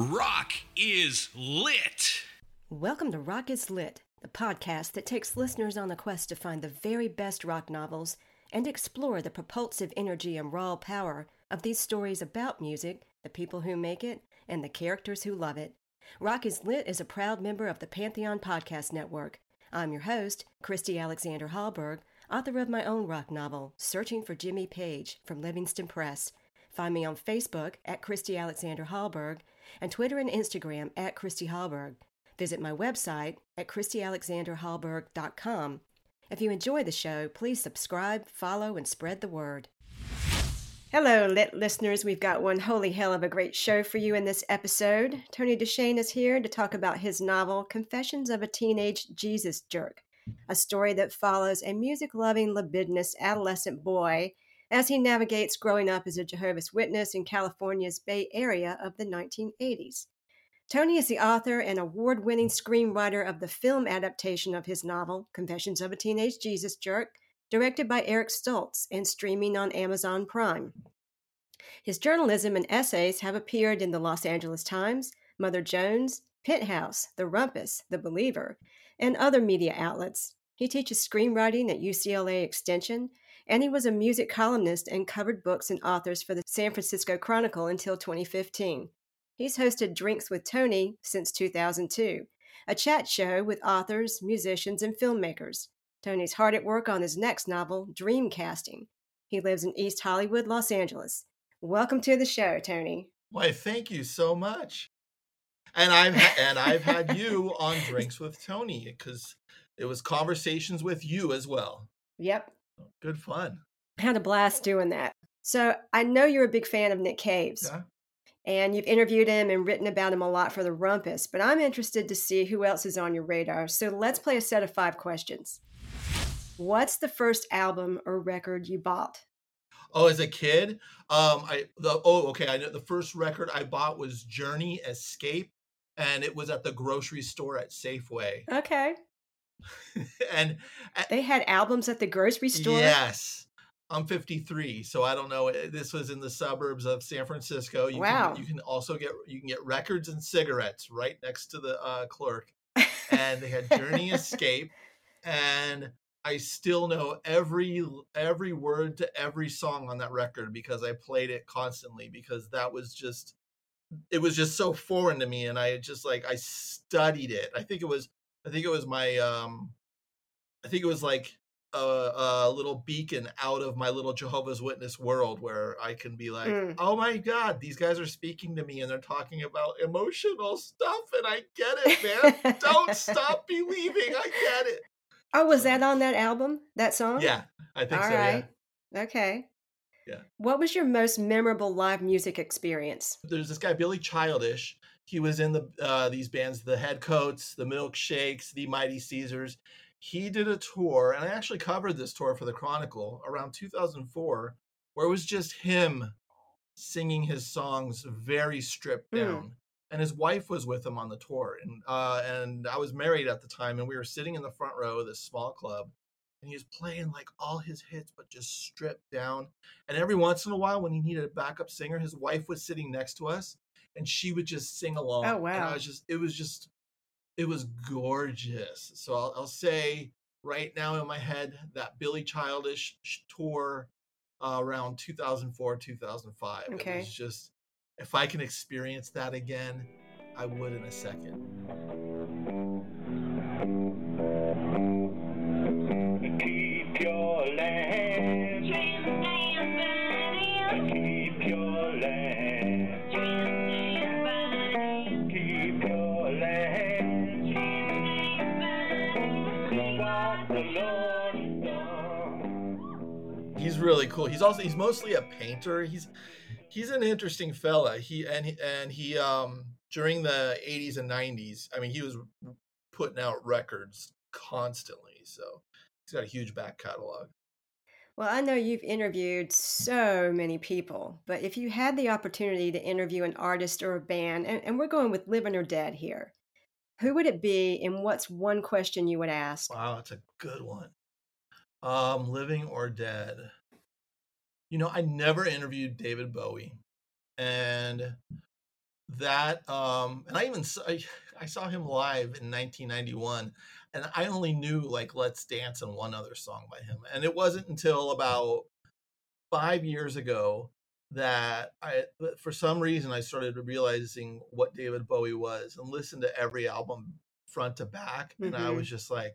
Rock is lit. Welcome to Rock is Lit, the podcast that takes listeners on a quest to find the very best rock novels and explore the propulsive energy and raw power of these stories about music, the people who make it, and the characters who love it. Rock is Lit is a proud member of the Pantheon Podcast Network. I'm your host, Christy Alexander Hallberg, author of my own rock novel, Searching for Jimmy Page, from Livingston Press. Find me on Facebook at Christy Alexander Hallberg and Twitter and Instagram at Christy Hallberg. Visit my website at ChristyAlexanderHallberg.com. If you enjoy the show, please subscribe, follow, and spread the word. Hello, lit listeners. We've got one holy hell of a great show for you in this episode. Tony DuShane is here to talk about his novel, Confessions of a Teenage Jesus Jerk, a story that follows a music loving, libidinous adolescent boy as he navigates growing up as a Jehovah's Witness in California's Bay Area of the 1980s. Tony is the author and award winning screenwriter of the film adaptation of his novel, Confessions of a Teenage Jesus Jerk, directed by Eric Stoltz and streaming on Amazon Prime. His journalism and essays have appeared in the Los Angeles Times, Mother Jones, Penthouse, The Rumpus, The Believer, and other media outlets. He teaches screenwriting at UCLA Extension, and he was a music columnist and covered books and authors for the San Francisco Chronicle until 2015. He's hosted Drinks with Tony since 2002, a chat show with authors, musicians, and filmmakers. Tony's hard at work on his next novel, Dreamcasting. He lives in East Hollywood, Los Angeles. Welcome to the show, Tony. Why, thank you so much. And I've and I've had you on Drinks with Tony because it was conversations with you as well. Yep. Good fun. Had a blast doing that. So I know you're a big fan of Nick Caves. Yeah. And you've interviewed him and written about him a lot for the Rumpus, but I'm interested to see who else is on your radar. So let's play a set of five questions. What's the first album or record you bought? Oh, as a kid, um, I the oh okay, I know the first record I bought was Journey Escape, and it was at the grocery store at Safeway. Okay. and uh, They had albums at the grocery store? yes, I'm 53, so I don't know. eh, This was in the suburbs of San Francisco. You Wow. Can, you can also get you can get records and cigarettes right next to the uh, clerk, and they had Journey Escape, and I still know every every word to every song on that record because I played it constantly because that was just it was just so foreign to me and I just like I studied it. I think it was I think it was my um I think it was like a, a little beacon out of my little Jehovah's Witness world where I can be like, Mm. oh my God, these guys are speaking to me and they're talking about emotional stuff and I get it, man. Don't stop believing. I get it. Oh, was that on that album? That song? Yeah, I think All so. right. Okay. Yeah. What was your most memorable live music experience? There's this guy Billy Childish. He was in the uh, these bands, the Headcoats, the Milkshakes, the Mighty Caesars. He did a tour, and I actually covered this tour for the Chronicle around 2004, where it was just him singing his songs very stripped Mm. down. And his wife was with him on the tour, and uh, and I was married at the time, and we were sitting in the front row of this small club, and he was playing like all his hits, but just stripped down. And every once in a while, when he needed a backup singer, his wife was sitting next to us, and she would just sing along. Oh, And wow. I was just, it was just, it was gorgeous. So I'll, I'll say right now in my head that Billy Childish tour uh, around 2004, 2005. Okay. It was just, if I can experience that again, I would in a second. Really cool. He's also he's mostly a painter. He's he's an interesting fella. He and he, and he um during the 80s and 90s, I mean, he was putting out records constantly. So he's got a huge back catalog. Well, I know you've interviewed so many people, but if you had the opportunity to interview an artist or a band, and, and we're going with living or dead here, who would it be and what's one question you would ask? Wow, that's a good one. Um, living or dead. You know, I never interviewed David Bowie. And that um and i even saw, I, I saw him live in 1991 and i only knew like let's dance and one other song by him and it wasn't until about five years ago that i for some reason i started realizing what david bowie was and listened to every album front to back and i was just like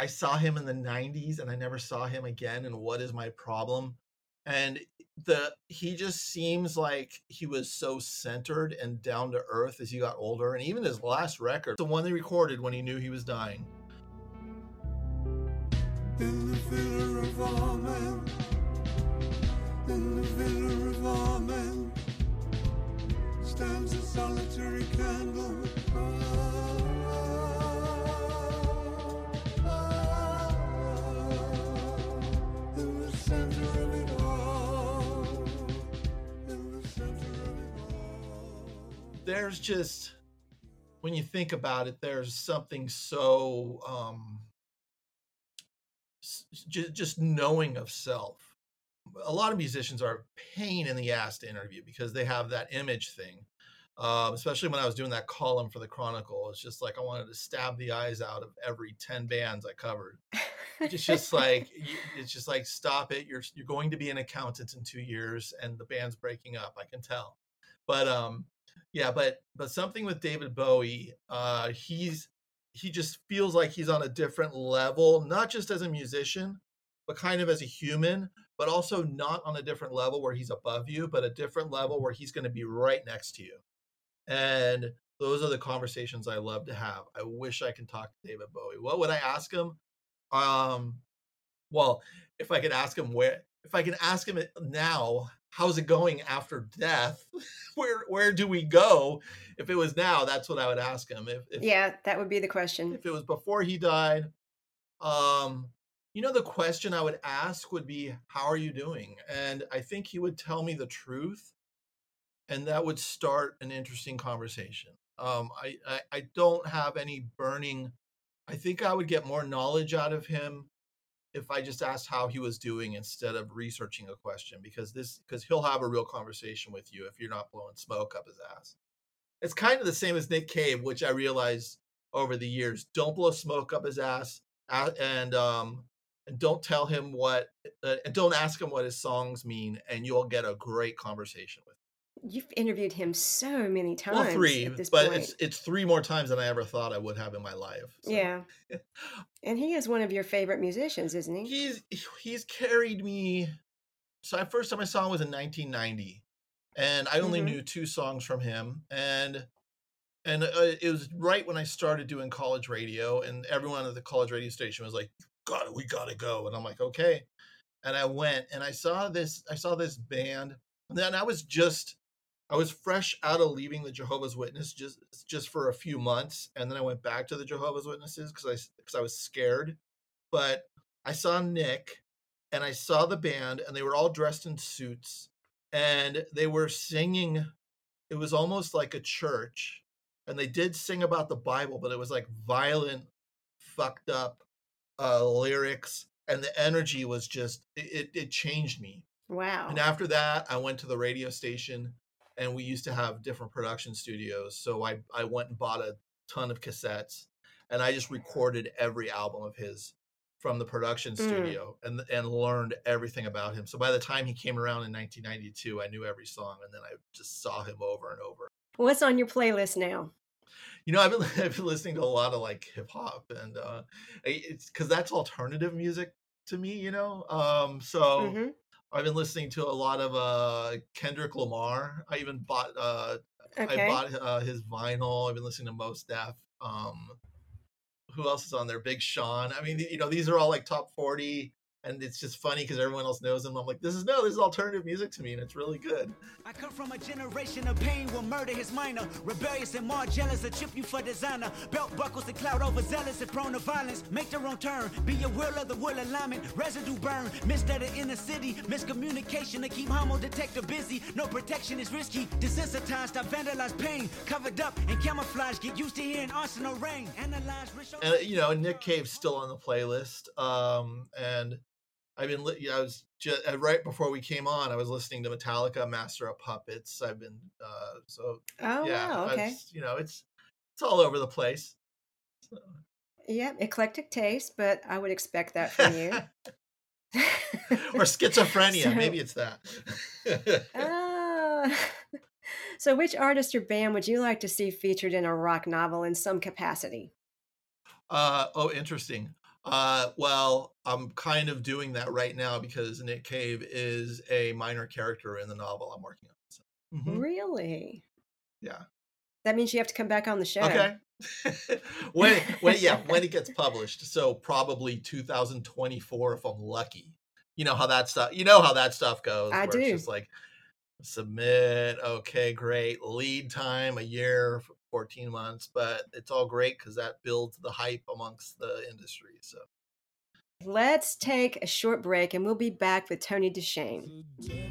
i saw him in the 90s and i never saw him again and what is my problem? And the he just seems like he was so centered and down to earth as he got older and even his last record the one they recorded when he knew he was dying. In the of in the of stands a solitary candle. In there's just when you think about it there's something so um just, just knowing of self. A lot of musicians are pain in the ass to interview because they have that image thing um, especially when i was doing that column for the chronicle it's just like i wanted to stab the eyes out of every 10 bands i covered. It's just like it's just like stop it you're you're going to be an accountant in two years and the band's breaking up i can tell. But um yeah but but something with david bowie uh he's he just feels like he's on a different level not just as a musician but kind of as a human but also not on a different level where he's above you but a different level where he's going to be right next to you. And those are the conversations i love to have. I wish i can talk to david bowie. What would i ask him? Um well if i could ask him where if i can ask him now how's it going after death? Where where do we go? If it was now that's what i would ask him. If, if yeah, that would be the question. if it was before he died um you know the question i would ask would be how are you doing? And i think he would tell me the truth and that would start an interesting conversation. Um i i, I don't have any burning i think i would get more knowledge out of him if i just asked how he was doing instead of researching a question because this because he'll have a real conversation with you if you're not blowing smoke up his ass. It's kind of the same as nick cave which i realized over the years don't blow smoke up his ass and um and don't tell him what uh, and don't ask him what his songs mean and you'll get a great conversation with You've interviewed him so many times. well three but point. it's it's three more times than i ever thought i would have in my life so. yeah. And he is one of your favorite musicians, isn't he? he's he's carried me so I first time I saw him was in 1990 and I only Mhm. knew two songs from him and and uh, it was right when I started doing college radio and everyone at the college radio station was like got it we got to go and I'm like okay and I went and I saw this I saw this band and then I was just I was fresh out of leaving the Jehovah's Witness just just for a few months and then I went back to the Jehovah's Witnesses cuz I cuz I was scared but I saw Nick and I saw the band and they were all dressed in suits and they were singing it was almost like a church and they did sing about the Bible but it was like violent fucked up uh lyrics and the energy was just it it, it changed me Wow. and after that, I went to the radio station and we used to have different production studios. So I, I went and bought a ton of cassettes and I just recorded every album of his from the production Mm. studio and and learned everything about him. So by the time he came around in 1992, I knew every song and then I just saw him over and over. What's on your playlist now? You know, I've been, I've been listening to a lot of like hip hop and uh it's cuz that's alternative music to me, you know. Um so hmm I've been listening to a lot of uh Kendrick Lamar. I even bought uh Okay. I bought uh, his vinyl. I've been listening to Mos Def. Um who else is on there? Big Sean. I mean, you know, these are all like top 40 and it's just funny because everyone else knows him. I'm like, this is no, this is alternative music to me, and it's really good. I come from a generation of pain will murder his minor. Rebellious and more jealous, a chip you for designer. Belt buckles and cloud overzealous and prone to violence. Make their own turn. Be a will of the will alignment. Residue burn. Missed at the inner city. Miscommunication to keep homo detector busy. No protection is risky. Desensitized, I vandalize pain. Covered up and camouflage. Get used to hearing arsenal rain. Analyze, And you know, Nick Cave's still on the playlist. Um and I've been. li- I was just right before we came on. I was listening to Metallica, Master of Puppets. I've been uh, so Oh yeah. wow, okay. you know, it's it's all over the place. So. Yeah, eclectic taste, but I would expect that from you. or schizophrenia. So- Maybe it's that. Ah. so, which artist or band would you like to see featured in a rock novel in some capacity? uh, oh, interesting. Uh, well, I'm kind of doing that right now because Nick Cave is a minor character in the novel I'm working on. So, mhm, Really? Yeah. That means you have to come back on the show. Okay. when when yeah when it gets published, so probably 2024 if I'm lucky. You know how that stuff. You know how that stuff goes. I where do. It's just like submit. Okay, great. Lead time a year, 14 months, but it's all great because that builds the hype amongst the industry. So Let's take a short break and we'll be back with Tony DuShane. The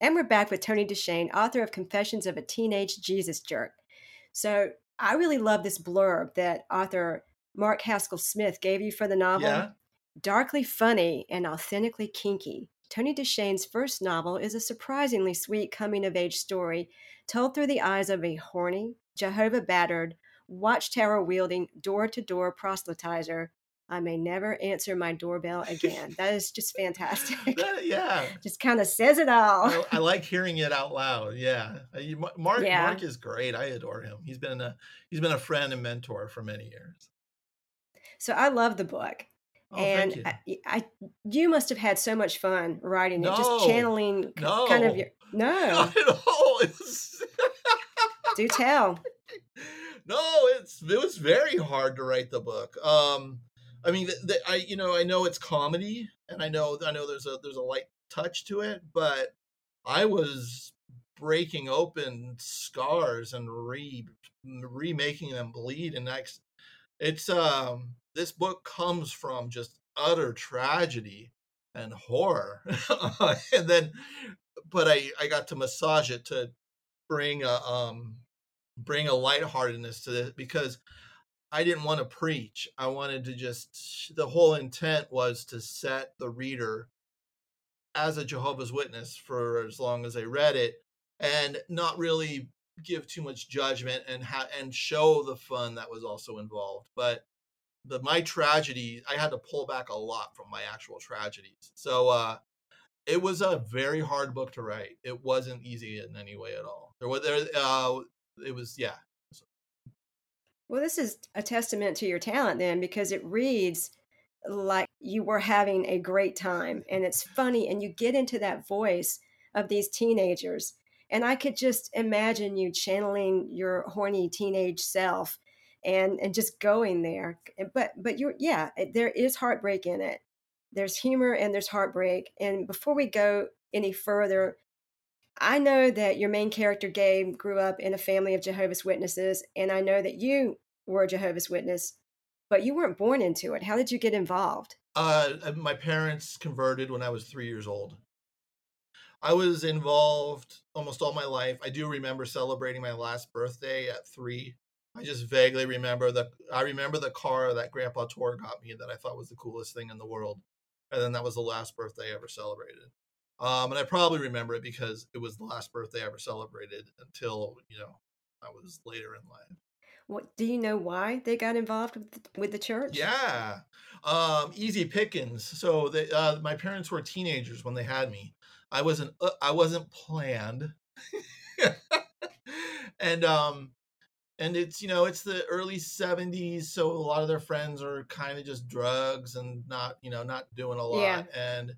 And we're back with Tony DuShane, author of Confessions of a Teenage Jesus Jerk. So I really love this blurb that author Mark Haskell Smith gave you for the novel. Yeah. Darkly funny and authentically kinky. Tony DuShane's first novel is a surprisingly sweet coming of age story told through the eyes of a horny, Jehovah battered, watchtower wielding, door to door proselytizer. I may never answer my doorbell again. that is just fantastic. That- yeah. just kind of says it all. I, I like hearing it out loud. Yeah, Uh, Mark. Yeah. Mark is great. I adore him. He's been a he's been a friend and mentor for many years. So I love the book. Oh, and you. I, I, you must have had so much fun writing it, just channeling k- kind of your. No, Not at all. Do tell. no, it's it was very hard to write the book. Um, I mean, the, the, I you know I know it's comedy, and I know I know there's a there's a light touch to it, but I was breaking open scars and re remaking them bleed, and that's it's um this book comes from just utter tragedy and horror, and then but I I got to massage it to bring a um bring a lightheartedness to this because I didn't want to preach. I wanted to just the whole intent was to set the reader as a Jehovah's Witness for as long as they read it and not really give too much judgment and ha- and show the fun that was also involved. But the my tragedy, I had to pull back a lot from my actual tragedies. So uh it was a very hard book to write. It wasn't easy in any way at all. There was there uh it was yeah. Well, this is a testament to your talent then because it reads like you were having a great time and it's funny and you get into that voice of these teenagers and I could just imagine you channeling your horny teenage self and and just going there. But but you're yeah, there is heartbreak in it. There's humor and there's heartbreak. And before we go any further, I know that your main character, Gabe, grew up in a family of Jehovah's Witnesses, and I know that you were a Jehovah's Witness, but you weren't born into it. How did you get involved? Uh, my parents converted when I was three years old. I was involved almost all my life. I do remember celebrating my last birthday at three. I just vaguely remember the I remember the car that Grandpa Tor got me that I thought was the coolest thing in the world, and then that was the last birthday I ever celebrated. Um, and I probably remember it because it was the last birthday I ever celebrated until you know I was later in life. What do you know why they got involved with the, with the church? Yeah, um, easy pickings. So they, uh, my parents were teenagers when they had me. I wasn't uh, I wasn't planned, and um, and it's you know it's the early 70s so a lot of their friends are kind of just drugs and not you know not doing a lot Yeah. and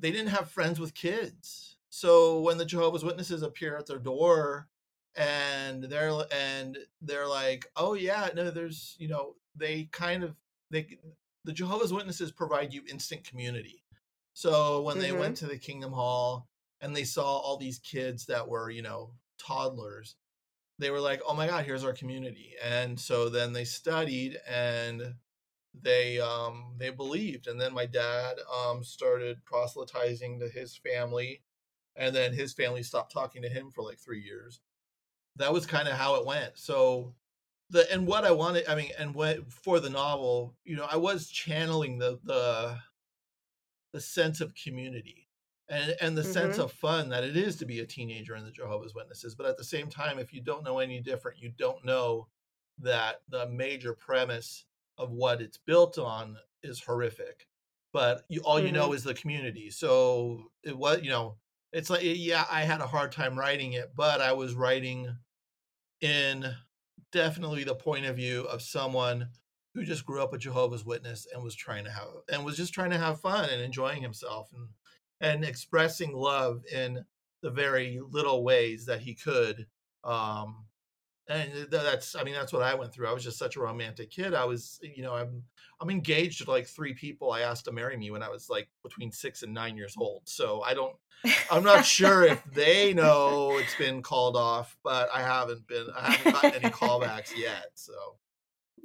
they didn't have friends with kids. So when the jehovah's witnesses appear at their door and they're and they're like oh yeah no there's you know they kind of they the jehovah's witnesses provide you instant community. So when they Mhm. went to the kingdom hall and they saw all these kids that were you know toddlers they were like, "Oh my God, here's our community," and so then they studied and they um they believed, and then my dad um started proselytizing to his family, and then his family stopped talking to him for like three years. That was kind of how it went. So the and what I wanted, I mean, and what for the novel, you know, I was channeling the the the sense of community and and the sense Mhm. of fun that it is to be a teenager in the Jehovah's Witnesses. But at the same time, if you don't know any different, you don't know that the major premise of what it's built on is horrific. But you, all you know is the community. So it was, you know, it's like yeah, I had a hard time writing it, but I was writing in definitely the point of view of someone who just grew up a Jehovah's Witness and was trying to have and was just trying to have fun and enjoying himself and and expressing love in the very little ways that he could. Um, and uh, that's, I mean, that's what I went through. I was just such a romantic kid. I was, you know, I'm, I'm engaged to like three people I asked to marry me when I was like between six and nine years old. So I don't, I'm not sure if they know it's been called off, but I haven't been, I haven't gotten any callbacks yet. So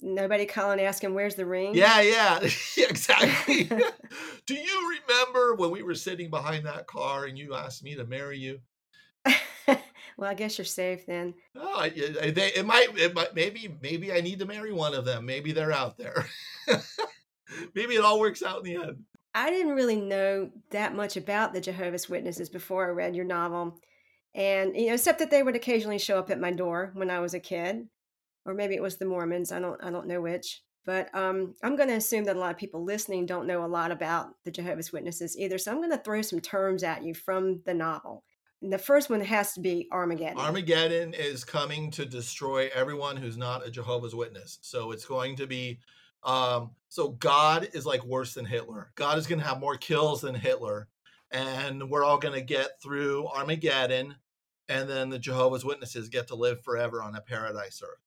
Nobody calling asking where's the ring? yeah, yeah, yeah, exactly. Do you remember when we were sitting behind that car and you asked me to marry you? Well, I guess you're safe then. Oh, they, it might, it might, maybe, maybe I need to marry one of them. Maybe they're out there. maybe it all works out in the end. I didn't really know that much about the Jehovah's Witnesses before I read your novel. And, you know, except that they would occasionally show up at my door when I was a kid. Or maybe it was the Mormons. I don't I don't know which. But um, I'm going to assume that a lot of people listening don't know a lot about the Jehovah's Witnesses either. So I'm going to throw some terms at you from the novel. The first one has to be Armageddon. Armageddon is coming to destroy everyone who's not a Jehovah's Witness. So it's going to be, um, so God is like worse than Hitler. God is going to have more kills than Hitler. And we're all going to get through Armageddon. And then the Jehovah's Witnesses get to live forever on a paradise earth.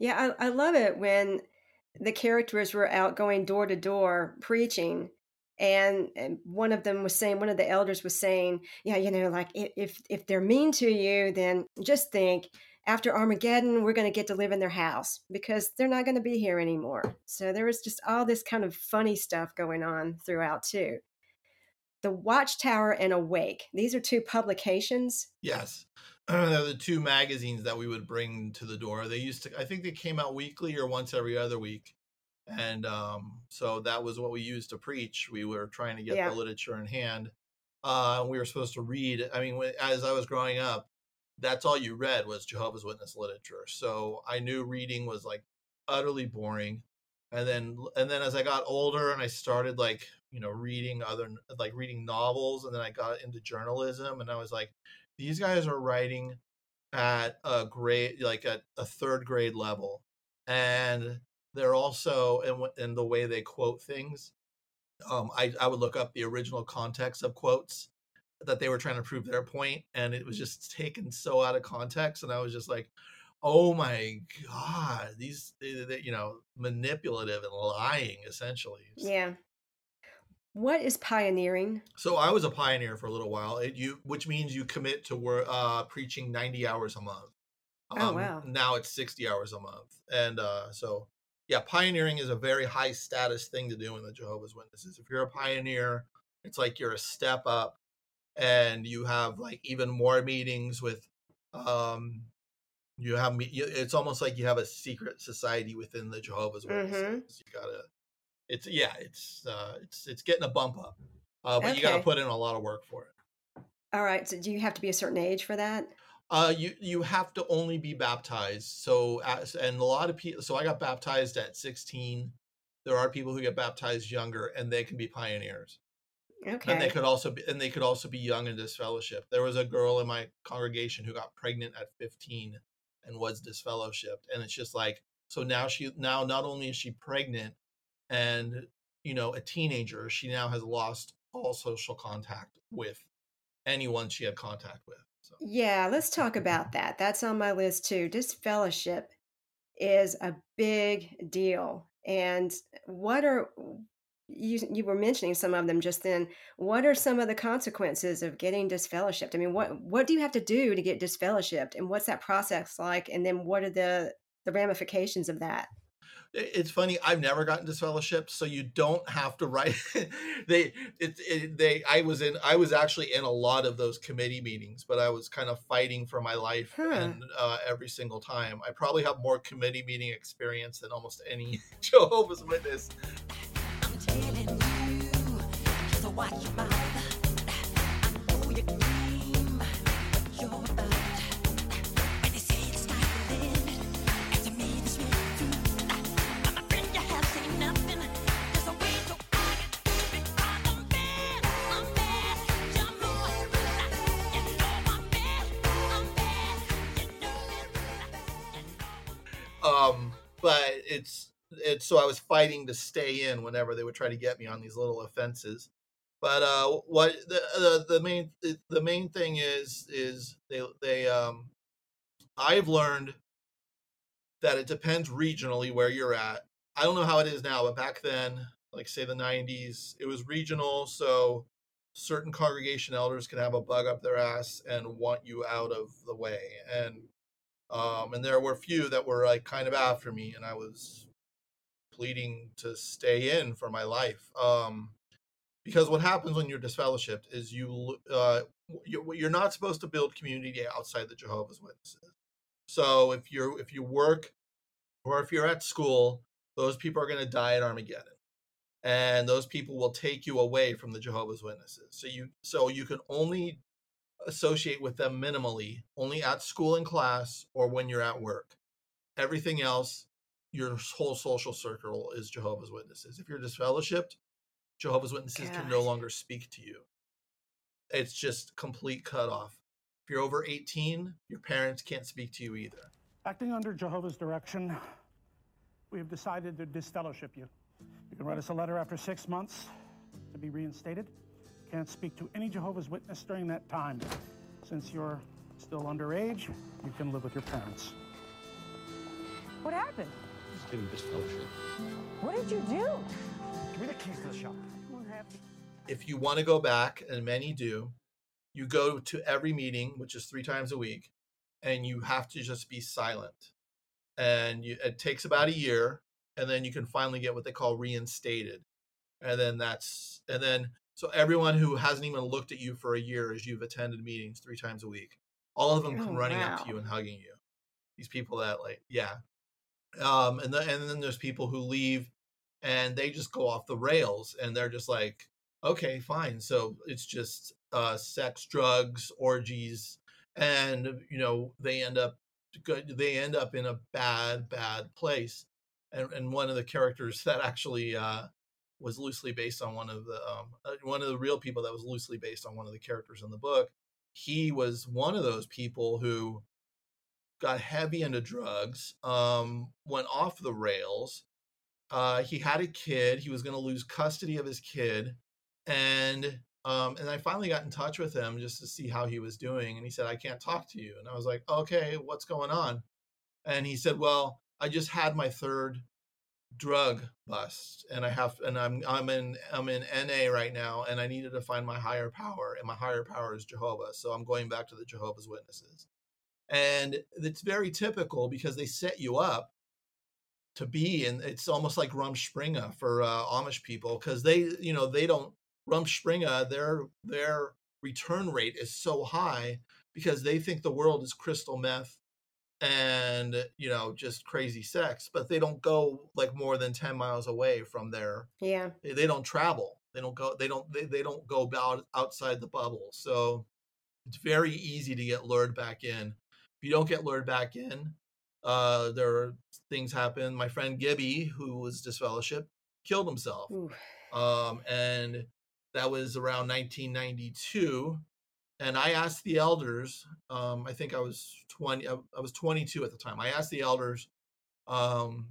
Yeah, I, I love it when the characters were out going door to door preaching. And, and one of them was saying, one of the elders was saying, yeah, you know, like if if they're mean to you, then just think after Armageddon, we're going to get to live in their house because they're not going to be here anymore. So there was just all this kind of funny stuff going on throughout too. The Watchtower and Awake. These are two publications. Yes. They're the two magazines that we would bring to the door. They used to, I think they came out weekly or once every other week. And um, so that was what we used to preach. We were trying to get Yeah. the literature in hand. Uh, we were supposed to read. I mean, when, as I was growing up, that's all you read was Jehovah's Witness literature. So I knew reading was like utterly boring. And then, and then as I got older and I started like, you know, reading other, like reading novels, and then I got into journalism, and I was like, these guys are writing at a grade like at a third grade level and they're also in, in the way they quote things um, I, I would look up the original context of quotes that they were trying to prove their point and it was just taken so out of context and i was just like oh my god these they, they- you know manipulative and lying essentially Yeah. What is pioneering? so i was a pioneer for a little while it, you which means you commit to work uh preaching 90 hours a month Um, Oh, wow. now it's 60 hours a month and uh so yeah pioneering is a very high status thing to do in the jehovah's witnesses if you're a pioneer it's like you're a step up and you have like even more meetings with um you have me it's almost like you have a secret society within the jehovah's witnesses Mhm. you gotta it's yeah it's uh it's it's getting a bump up uh but you gotta put in a lot of work for it All right. So do you have to be a certain age for that? Uh you you have to only be baptized. So as and a lot of people so i got baptized at 16 there are people who get baptized younger and they can be pioneers. Okay. and they could also be and they could also be young in disfellowship there was a girl in my congregation who got pregnant at 15 and was disfellowshipped and it's just like so now she now not only is she pregnant and you know a teenager she now has lost all social contact with anyone she had contact with so Yeah, let's talk about that. That's on my list too. Disfellowship is a big deal. And what are you you were mentioning some of them just then. What are some of the consequences of getting disfellowshipped? I mean, what what do you have to do to get disfellowshipped and what's that process like? And then what are the the ramifications of that? It- it's funny i've never gotten disfellowshipped so you don't have to write they it, it they i was in i was actually in a lot of those committee meetings but i was kind of fighting for my life Huh. and uh, every single time. I probably have more committee meeting experience than almost any jehovah's witness it's it's so i was fighting to stay in whenever they would try to get me on these little offenses. But uh what the the, the main the main thing is is they they um i've learned that it depends regionally where you're at. I don't know how it is now but back then like say the 90s it was regional so certain congregation elders can have a bug up their ass and want you out of the way. And um, and there were a few that were like kind of after me, and I was pleading to stay in for my life. Um, because what happens when you're disfellowshipped is you uh, you- you're not supposed to build community outside the Jehovah's Witnesses. So if you're if you work or if you're at school, those people are going to die at Armageddon, and those people will take you away from the Jehovah's Witnesses. So you so you can only associate with them minimally, only at school and class or when you're at work. Everything else, your whole social circle is Jehovah's Witnesses. If you're disfellowshipped, Jehovah's Witnesses can no longer speak to you. It's just complete cutoff. If you're over 18, your parents can't speak to you either. Acting under Jehovah's direction, we have decided to disfellowship you. You can write us a letter after six months to be reinstated. Can't speak to any Jehovah's Witness during that time. Since you're still underage, you can live with your parents. What happened? Just getting disfellowship. What did you do? Give me the keys to the shop. if you want to go back, and many do, you go to every meeting, which is three times a week, and you have to just be silent. And you, it takes about a year, and then you can finally get what they call reinstated. And then that's, and then, so everyone who hasn't even looked at you for a year as you've attended meetings three times a week, all of them come Oh, running up to you and hugging you. These people that, like, yeah. Um, and, the, and then there's people who leave and they just go off the rails and they're just like, okay fine so it's just uh sex drugs orgies and you know they end up they end up in a bad bad place and and one of the characters that actually uh was loosely based on one of the um uh, one of the real people that was loosely based on one of the characters in the book he was one of those people who got heavy into drugs, um, went off the rails. Uh, he had a kid. He was going to lose custody of his kid, and um, and I finally got in touch with him just to see how he was doing. And he said, "I can't talk to you." And I was like, "Okay, what's going on?" And he said, "Well, I just had my third drug bust, and I have, and I'm I'm in I'm in NA right now, and I needed to find my higher power, and my higher power is Jehovah. So I'm going back to the Jehovah's Witnesses." And it's very typical because they set you up to be and it's almost like Rumspringa for uh, Amish people because they you know they don't Rumspringa their their return rate is so high because they think the world is crystal meth and you know just crazy sex but they don't go like more than 10 miles away from their Yeah. they, don't travel. They don't go they don't they, they don't go about outside the bubble. So it's very easy to get lured back in. If you don't get lured back in uh there are things happen. My friend gibby who was disfellowship killed himself. Ooh. um and that was around 1992 and i asked the elders um i think i was 20 i, I was 22 at the time i asked the elders um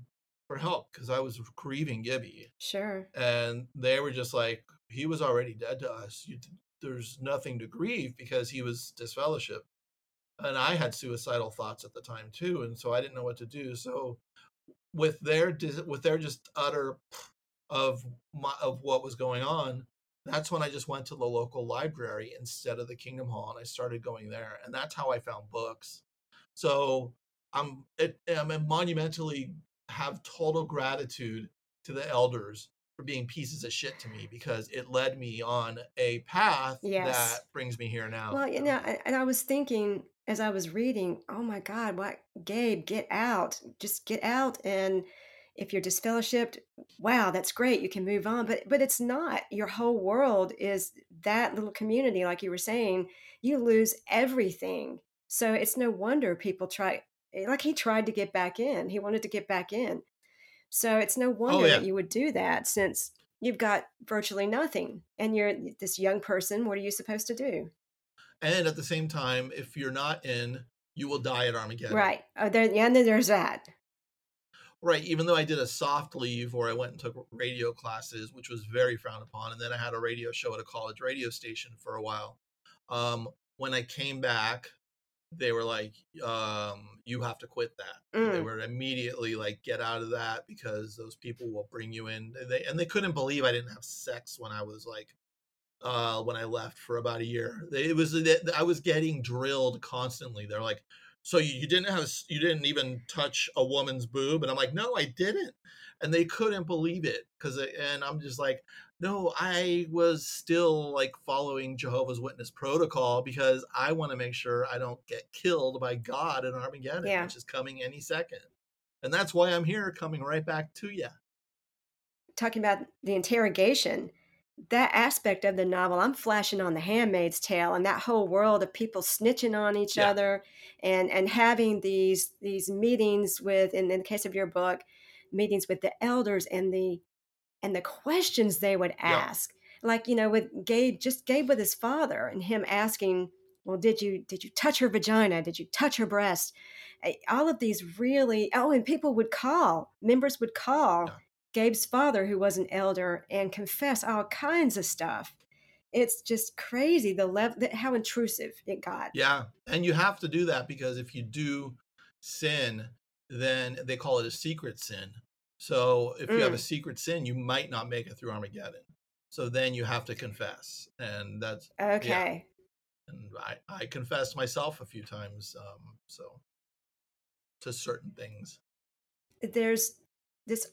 for help because i was grieving gibby Sure. and they were just like he was already dead to us you, there's nothing to grieve because he was disfellowship and i had suicidal thoughts at the time too and so i didn't know what to do so with their with their just utter of my, of what was going on that's when i just went to the local library instead of the kingdom hall and i started going there and that's how i found books so i'm it, i'm monumentally have total gratitude to the elders for being pieces of shit to me because it led me on a path Yes. that brings me here now Well, you know, and I was thinking as I was reading, oh my God, what, Gabe, get out, just get out. And if you're disfellowshipped, wow, that's great. You can move on. But but it's not. Your whole world is that little community, like you were saying. You lose everything. So it's no wonder people try. eh, Like he tried to get back in. He wanted to get back in. So it's no wonder yeah. that you would do that since you've got virtually nothing, and you're this young person. What are you supposed to do? and at the same time if you're not in you will die at armageddon Right. Oh, there, yeah, and then there's that. Right even though i did a soft leave where i went and took radio classes which was very frowned upon and then i had a radio show at a college radio station for a while um, when i came back they were like um, you have to quit that they Mm. were immediately like get out of that because those people will bring you in and they, and they couldn't believe i didn't have sex when i was like uh when i left for about a year it was that i was getting drilled constantly they're like so you, you didn't have you didn't even touch a woman's boob? And i'm like no i didn't. And they couldn't believe it because and i'm just like no i was still like following jehovah's witness protocol because i want to make sure i don't get killed by god in armageddon Yeah. which is coming any second. And that's why i'm here coming right back to you Talking about the interrogation, that aspect of the novel, I'm flashing on the Handmaid's Tale and that whole world of people snitching on each Yeah. other and and having these these meetings with, in, in the case of your book, meetings with the elders and the and the questions they would ask. Like you know, with Gabe, just Gabe with his father and him asking, "Well, did you did you touch her vagina? Did you touch her breast?" All of these really. Oh, and people would call. Members would call. Yeah. Gabe's father, who was an elder, and confess all kinds of stuff. It's just crazy the level, how intrusive it got. Yeah, and you have to do that because if you do sin, then they call it a secret sin. So if you have a Mm. secret sin, you might not make it through Armageddon. So then you have to confess, and that's Okay. and I I confessed myself a few times. Um, so to certain things. There's this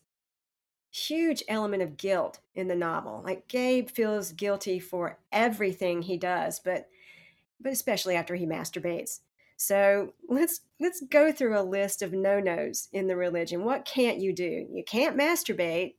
huge element of guilt in the novel. Like Gabe feels guilty for everything he does, but but especially after he masturbates. So let's let's go through a list of no-nos in the religion. What can't you do? You can't masturbate.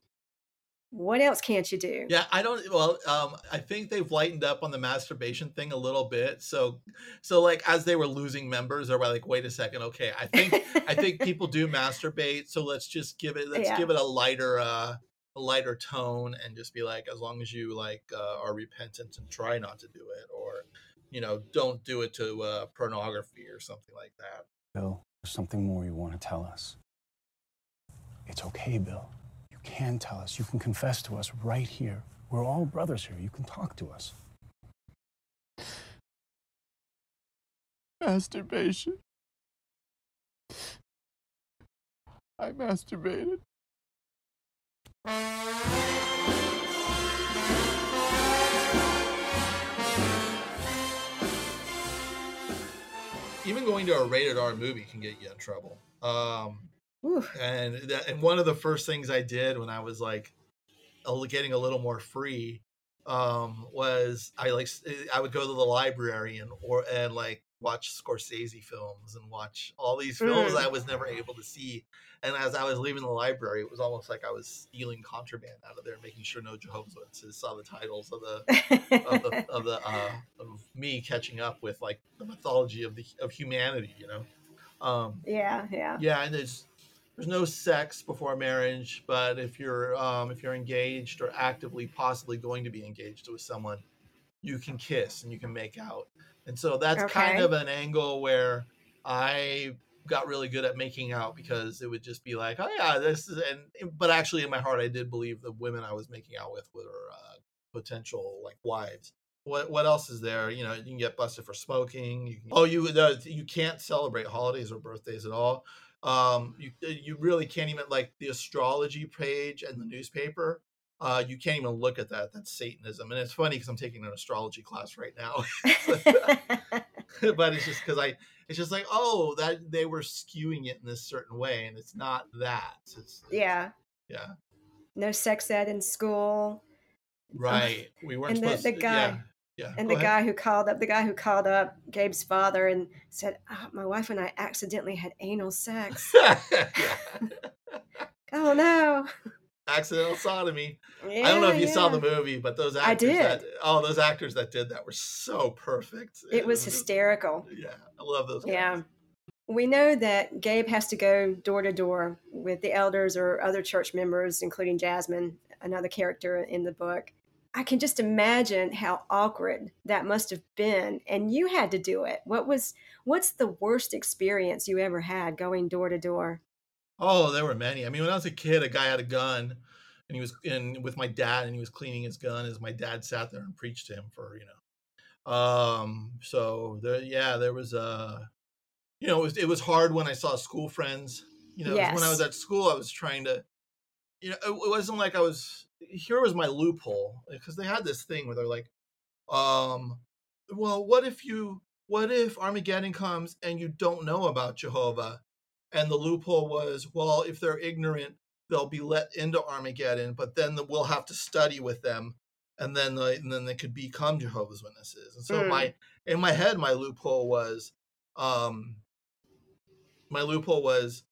What else can't you do? Yeah, I don't. Well, um, I think they've lightened up on the masturbation thing a little bit. So, so like as they were losing members, they were like, "Wait a second, okay, I think I think people do masturbate, so let's just give it let's Yeah. give it a lighter uh a lighter tone and just be like as long as you like uh, are repentant and try not to do it or you know don't do it to uh, pornography or something like that. No. There's something more you want to tell us. It's okay, Bill. You can tell us. You can confess to us right here. We're all brothers here. You can talk to us. Masturbation. I masturbated. even going to a rated R movie can get you in trouble. Um, and that, and one of the first things I did when I was like getting a little more free um, was I like s- I would go to the library and or and like watch Scorsese films and watch all these films Mm. I was never able to see. And as I was leaving the library, it was almost like I was stealing contraband out of there, making sure no Jehovah's Witnesses saw the titles of the of the of the uh, of me catching up with like the mythology of the of humanity, you know. Um, Yeah, yeah. yeah, and there's there's no sex before marriage, but if you're um, if you're engaged or actively possibly going to be engaged with someone, you can kiss and you can make out, and so that's kind of an angle where I got really good at making out because it would just be like, oh yeah, this is, and but actually in my heart I did believe the women I was making out with were uh, potential like wives. What what else is there? You know, you can get busted for smoking. You can, oh, you uh, you can't celebrate holidays or birthdays at all. Um, you you really can't even like the astrology page and the newspaper. Uh, you can't even look at that. That's Satanism, and it's funny because I'm taking an astrology class right now. but it's just because I, it's just like, oh, that they were skewing it in this certain way, and it's not that. It's Yeah. yeah, No sex ed in school. right. We weren't and the, supposed the to. guy yeah, yeah. and the ahead. guy who called up the guy who called up Gabe's father and said, oh, "My wife and I accidentally had anal sex." oh no! accidental sodomy. I don't know if you saw the movie, but those I actors that did. oh, those actors that did that were so perfect. It was just- hysterical. Yeah, I love those. Guys. Yeah. We know that Gabe has to go door to door with the elders or other church members, including Jasmine, another character in the book. I can just imagine how awkward that must have been, and you had to do it. What was what's the worst experience you ever had going door to door? Oh, there were many. I mean, when I was a kid, a guy had a gun, and he was in with my dad, and he was cleaning his gun as my dad sat there and preached to him for you know. Um. So there, yeah, there was a, you know, it was it was hard when I saw school friends. You know, 'cause when I was at school, I was trying to, you know, it wasn't like I was. Here was my loophole because they had this thing where they're like, um, well, what if you, what if Armageddon comes and you don't know about Jehovah? And the loophole was, well, if they're ignorant, they'll be let into Armageddon, but then the, we'll have to study with them, and then the, and then they could become Jehovah's Witnesses. And so Mm. my in my head, my loophole was, um, my loophole was,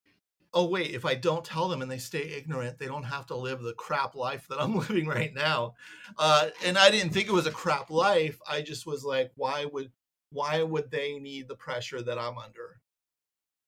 oh wait, if I don't tell them and they stay ignorant, they don't have to live the crap life that I'm living right now. Uh, and I didn't think it was a crap life. I just was like, why would why would they need the pressure that I'm under?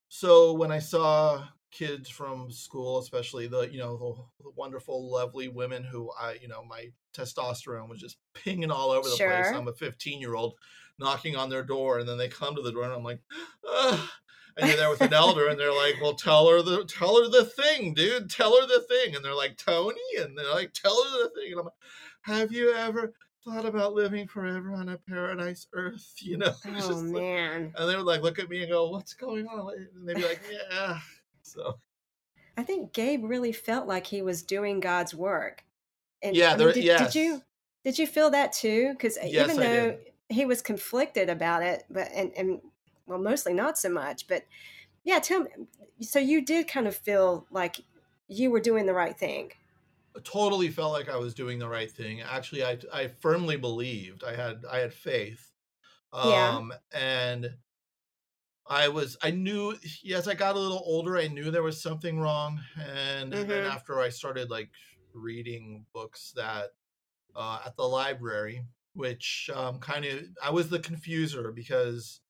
So when I saw kids from school, especially the you know the, the wonderful, lovely women who I you know my testosterone was just pinging all over the place. I'm a 15 year old knocking on their door, and then they come to the door, and I'm like, Ugh. And you're there with an elder, and they're like, "Well, tell her the tell her the thing, dude. Tell her the thing." And they're like, "Tony," and they're like, "Tell her the thing." And I'm like, "Have you ever thought about living forever on a paradise Earth?" You know? Oh just like- man. and they would like look at me and go, "What's going on?" And they'd be like, "Yeah." So I think Gabe really felt like he was doing God's work. And Yeah, I mean, there- did, yes. did you did you feel that too? Because uh, Yes, even though he was conflicted about it, but and and well, mostly not so much. But yeah, tell me. So you did kind of feel like you were doing the right thing. totally felt like I was doing the right thing. Actually, I I firmly believed. I had I had faith. Yeah. Um and I was I knew yes, I got a little older, I knew there was something wrong. And then Mhm. after I started like reading books that uh at the library, which um kind of I was the confuser because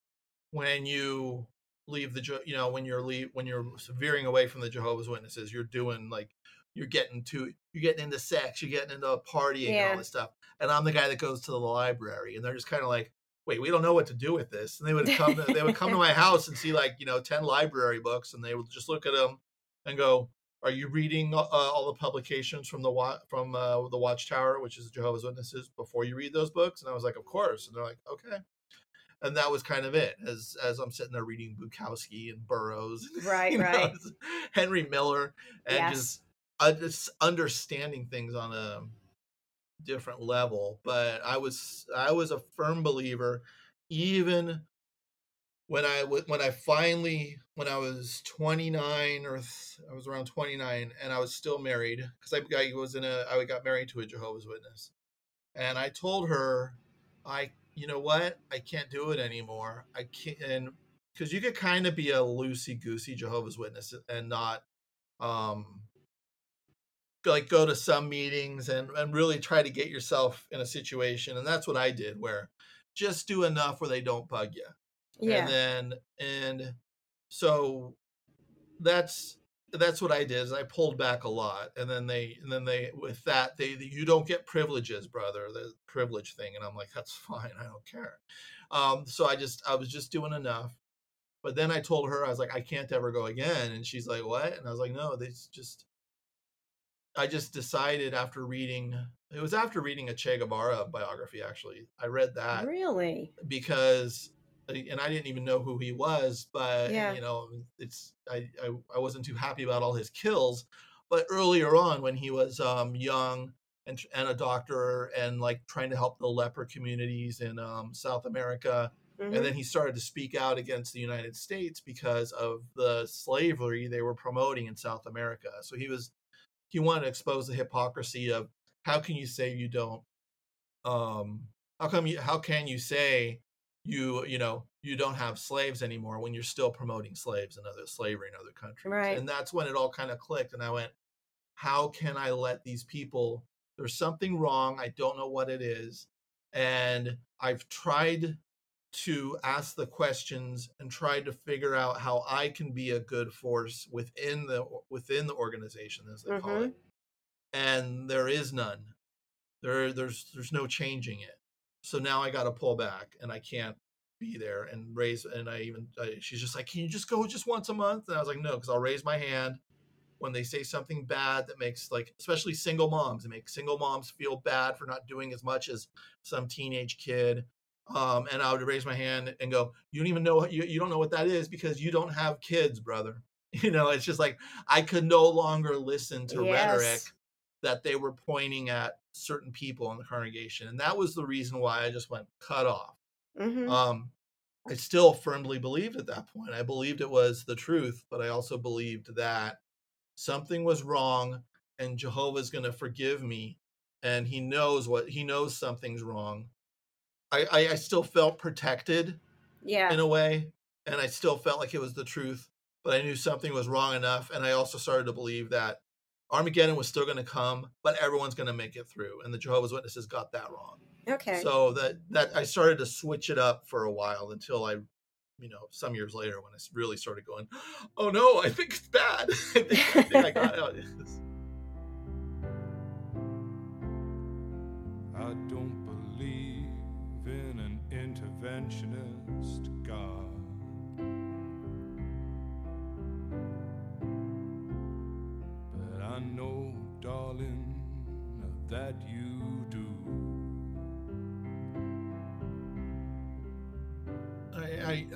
when you leave the you know when you're leave when you're veering away from the Jehovah's Witnesses, you're doing like you're getting to you're getting into sex, you're getting into partying and all this stuff. And I'm the guy that goes to the library, and they're just kind of like, wait, we don't know what to do with this. And they would come, to, they would come to my house and see like, you know, 10 library books and they would just look at them and go, are you reading uh, all the publications from the from uh, the Watchtower, which is Jehovah's Witnesses, before you read those books? And I was like, of course. And they're like, okay. And that was kind of it. As as I'm sitting there reading Bukowski and Burroughs, Right, you know, right. Henry Miller, and Yes. just uh, just understanding things on a different level. But I was I was a firm believer, even when I when I finally when I was 29 or th- I was around 29 and I was still married because I, I was in a I got married to a Jehovah's Witness, and I told her, I you know what I can't do it anymore. I can't and because you could kind of be a loosey goosey Jehovah's Witness and not um like go to some meetings and and really try to get yourself in a situation and that's what I did where just do enough where they don't bug you Yeah. and then and so that's that's what I did is I pulled back a lot and then they and then they with that they you don't get privileges brother the privilege thing and I'm like that's fine I don't care um so I just I was just doing enough but then I told her I was like I can't ever go again and she's like what and I was like no this just I just decided after reading it was after reading a Che Guevara biography actually I read that Really? because and I didn't even know who he was, but Yeah. you know, it's I, I I wasn't too happy about all his kills. But earlier on, when he was um, young and and a doctor and like trying to help the leper communities in um, South America, Mhm. and then he started to speak out against the United States because of the slavery they were promoting in South America. So he was he wanted to expose the hypocrisy of how can you say you don't um how come you how can you say you you know you don't have slaves anymore when you're still promoting slaves and other slavery in other countries Right. and that's when it all kind of clicked and i went how can i let these people there's something wrong i don't know what it is and i've tried to ask the questions and tried to figure out how i can be a good force within the within the organization as they call Mhm. it and there is none there there's there's no changing it so now i got to pull back and i can't be there and raise and i even I, she's just like can you just go just once a month and i was like no because i'll raise my hand when they say something bad that makes like especially single moms it makes single moms feel bad for not doing as much as some teenage kid um, and i would raise my hand and go you don't even know what you, you don't know what that is because you don't have kids brother you know it's just like i could no longer listen to rhetoric Yes. That they were pointing at certain people in the congregation and that was the reason why i just went cut off Mhm. um i still firmly believed at that point i believed it was the truth but i also believed that something was wrong and jehovah's going to forgive me and he knows what he knows something's wrong I, I i still felt protected yeah. in a way and i still felt like it was the truth but i knew something was wrong enough and i also started to believe that armageddon was still going to come but everyone's going to make it through and the jehovah's witnesses got that wrong Okay. so that that i started to switch it up for a while until i you know some years later when I really started going oh no i think it's bad i think i, think I got out I don't believe in an interventionist God.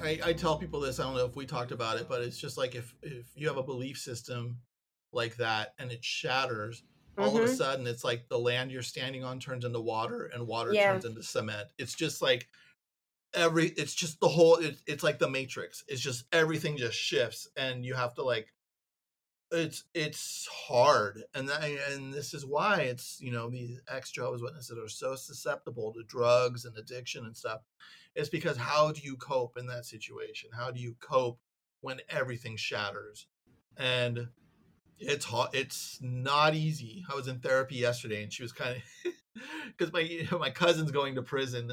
I, I, tell people this. I don't know if we talked about it, but it's just like if if you have a belief system like that and it shatters, all of a Mhm. sudden it's like the land you're standing on turns into water and water Yeah. turns into cement. It's just like every. It's just the whole. It, it's like the Matrix. It's just everything just shifts, and you have to like. It's it's hard, and that, and this is why it's you know these ex Jehovah's Witnesses are so susceptible to drugs and addiction and stuff it's because how do you cope in that situation? How do you cope when everything shatters? And it's hard it's not easy. I was in therapy yesterday and she was kind of because my my cousin's going to prison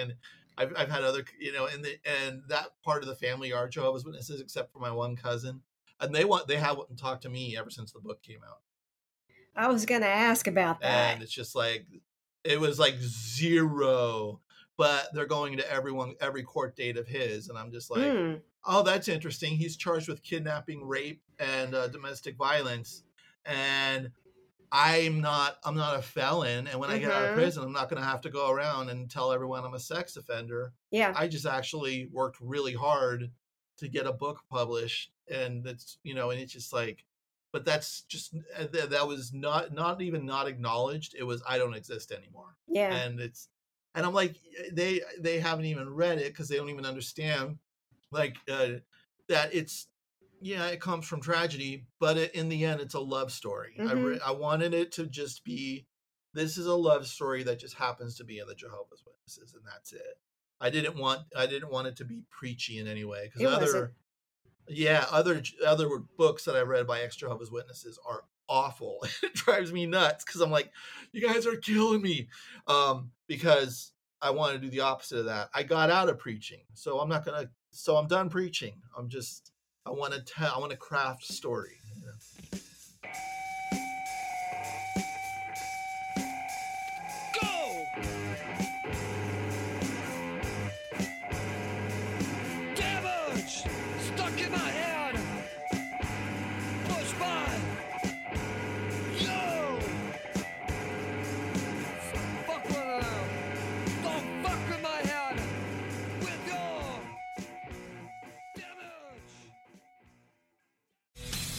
and I've, I've had other you know and the and that part of the family are jehovah's witnesses except for my one cousin and they want they haven't talked to me ever since the book came out. I was going to ask about that. and it's just like it was like zero but they're going to everyone every court date of his, and I'm just like, Mm. oh, that's interesting. He's charged with kidnapping, rape, and uh, domestic violence, and I'm not I'm not a felon. And when I get out of Mhm. prison, I'm not going to have to go around and tell everyone I'm a sex offender. Yeah. I just actually worked really hard to get a book published, and that's you know, and it's just like, but that's just uh, that was not not even not acknowledged. It was I don't exist anymore Yeah. and it's and i'm like they they haven't even read it because they don't even understand like uh, that it's yeah it comes from tragedy but it, in the end it's a love story. I, re- I wanted it to just be this is a love story that just happens to be in the jehovah's witnesses and that's it. I didn't want i didn't want it to be preachy in any way because wasn't. other yeah other other books that i read by ex jehovah's witnesses are awful. It drives me nuts because i'm like you guys are killing me. Um because i want to do the opposite of that. I got out of preaching so i'm not gonna so i'm done preaching. I'm just i want to tell i want to craft story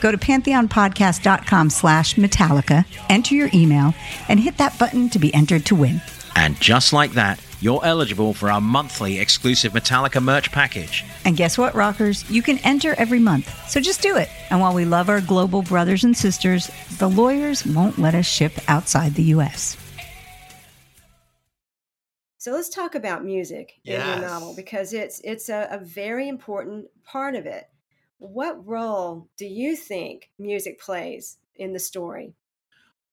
Go to pantheonpodcast.com slash Metallica, enter your email, and hit that button to be entered to win. And just like that, you're eligible for our monthly exclusive Metallica merch package. And guess what, rockers? You can enter every month. So just do it. And while we love our global brothers and sisters, the lawyers won't let us ship outside the U.S. So let's talk about music in your novel because it's it's a, a very important part of it. What role do you think music plays in the story?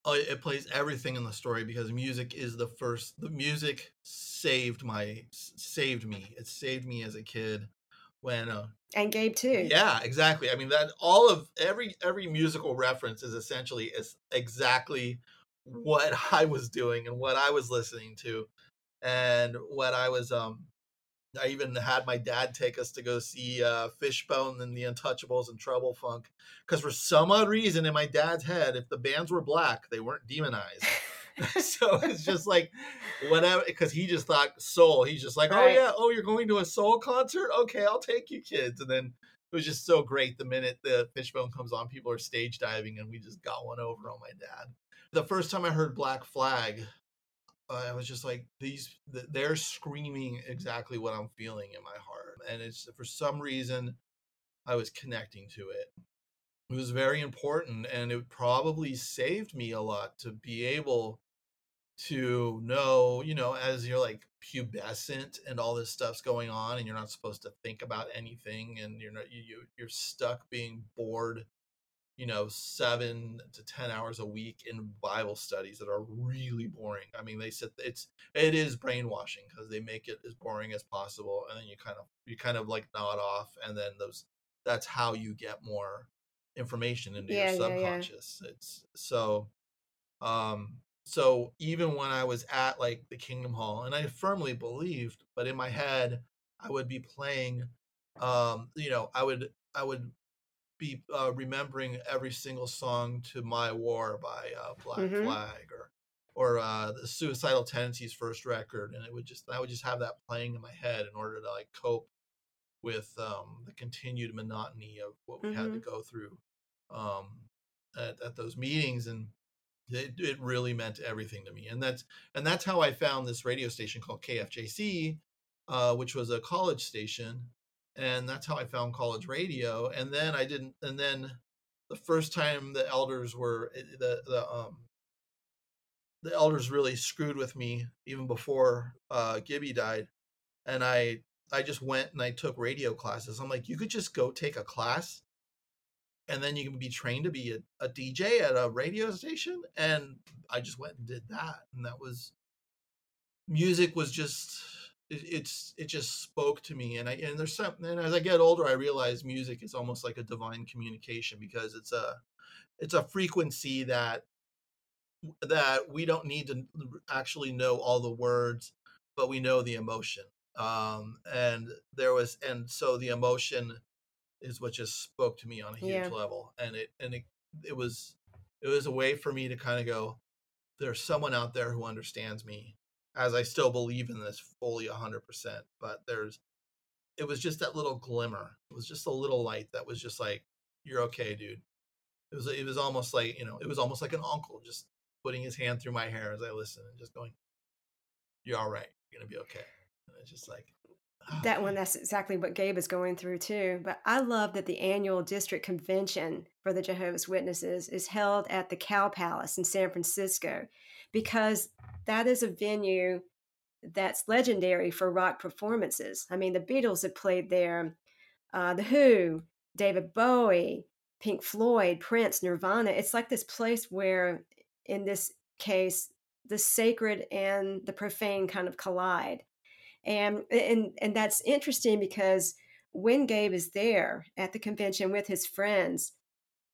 oh, it plays everything in the story because music is the first the music saved my saved me it saved me as a kid when uh, And Gabe too. Yeah, exactly. I mean that all of every every musical reference is essentially is exactly what I was doing and what I was listening to and what I was um I even had my dad take us to go see uh Fishbone and the Untouchables and Trouble Funk because for some odd reason in my dad's head if the bands were black they weren't demonized. so it's just like whatever because he just thought soul he's just like oh yeah oh you're going to a soul concert? Okay i'll take you kids. And then it was just so great the minute the fishbone comes on people are stage diving and we just got one over on my dad. The first time i heard black flag uh, i was just like these th- they're screaming exactly what i'm feeling in my heart and it's for some reason i was connecting to it. It was very important and it probably saved me a lot to be able to know you know as you're like pubescent and all this stuff's going on and you're not supposed to think about anything and you're not you you're stuck being bored you know seven to ten hours a week in bible studies that are really boring i mean they said it's it is brainwashing because they make it as boring as possible and then you kind of you kind of like nod off and then those that's how you get more information into Yeah, your yeah, yeah. subconscious it's so um so even when i was at like the kingdom hall and i firmly believed but in my head i would be playing um you know i would i would be uh, remembering every single song to my war by uh, black Mhm. flag or or uh the suicidal tendencies first record and it would just i would just have that playing in my head in order to like cope with um the continued monotony of what we had to Mhm. go through um at, at those meetings and it, it really meant everything to me and that's and that's how i found this radio station called kfjc uh, which was a college station and that's how i found college radio and then i didn't and then the first time the elders were eh, the the um the elders really screwed with me even before uh gibby died and i I just went and I took radio classes. I'm like, you could just go take a class and then you can be trained to be a, a DJ at a radio station. And I just went and did that. And that was music was just it, it's it just spoke to me and I and there's something and as I get older I realize music is almost like a divine communication because it's a it's a frequency that that we don't need to actually know all the words but we know the emotion um and there was and so the emotion is what just spoke to me on a huge Yeah. level and it and it it was it was a way for me to kind of go there's someone out there who understands me as i still believe in this fully 100% but there's it was just that little glimmer it was just a little light that was just like you're okay dude. It was it was almost like you know it was almost like an uncle just putting his hand through my hair as i listened and just going you're all right you're gonna be okay. And it's just like ah, that one that's exactly what gabe is going through too but i love that the annual district convention for the jehovah's witnesses is held at the cow palace in san francisco because that is a venue that's legendary for rock performances. I mean the beatles have played there uh, the who david bowie pink floyd prince nirvana. It's like this place where in this case the sacred and the profane kind of collide. And and and that's interesting because when Gabe is there at the convention with his friends,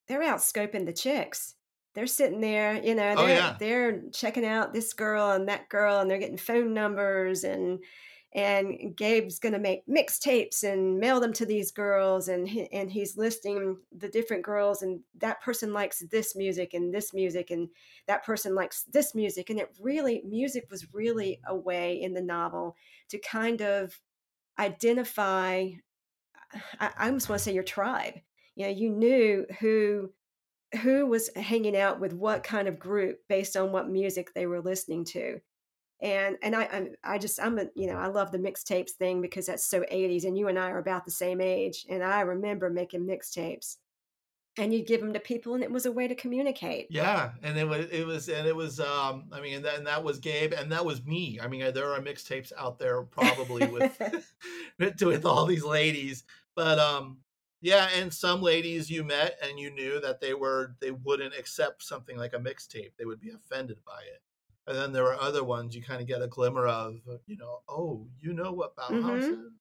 they're out scoping the chicks. They're sitting there, you know, Oh, they're yeah. they're checking out this girl and that girl, and they're getting phone numbers and and Gabe's going to make mixtapes and mail them to these girls and he, and he's listing the different girls and that person likes this music and this music and that person likes this music and it really music was really a way in the novel to kind of identify I, I almost want to say your tribe you know you knew who who was hanging out with what kind of group based on what music they were listening to. And and I I'm, I just I'm a you know I love the mixtapes thing because that's so 80s and you and I are about the same age and I remember making mixtapes. And you'd give them to people and it was a way to communicate. Yeah, and it was it was and it was um I mean and that, and that was Gabe and that was me. I mean there are mixtapes out there probably with with with all these ladies, but um yeah, and some ladies you met and you knew that they were they wouldn't accept something like a mixtape. They would be offended by it. And then there were other ones you kind of get a glimmer of, you know, oh, you know what Bauhaus Mhm. is?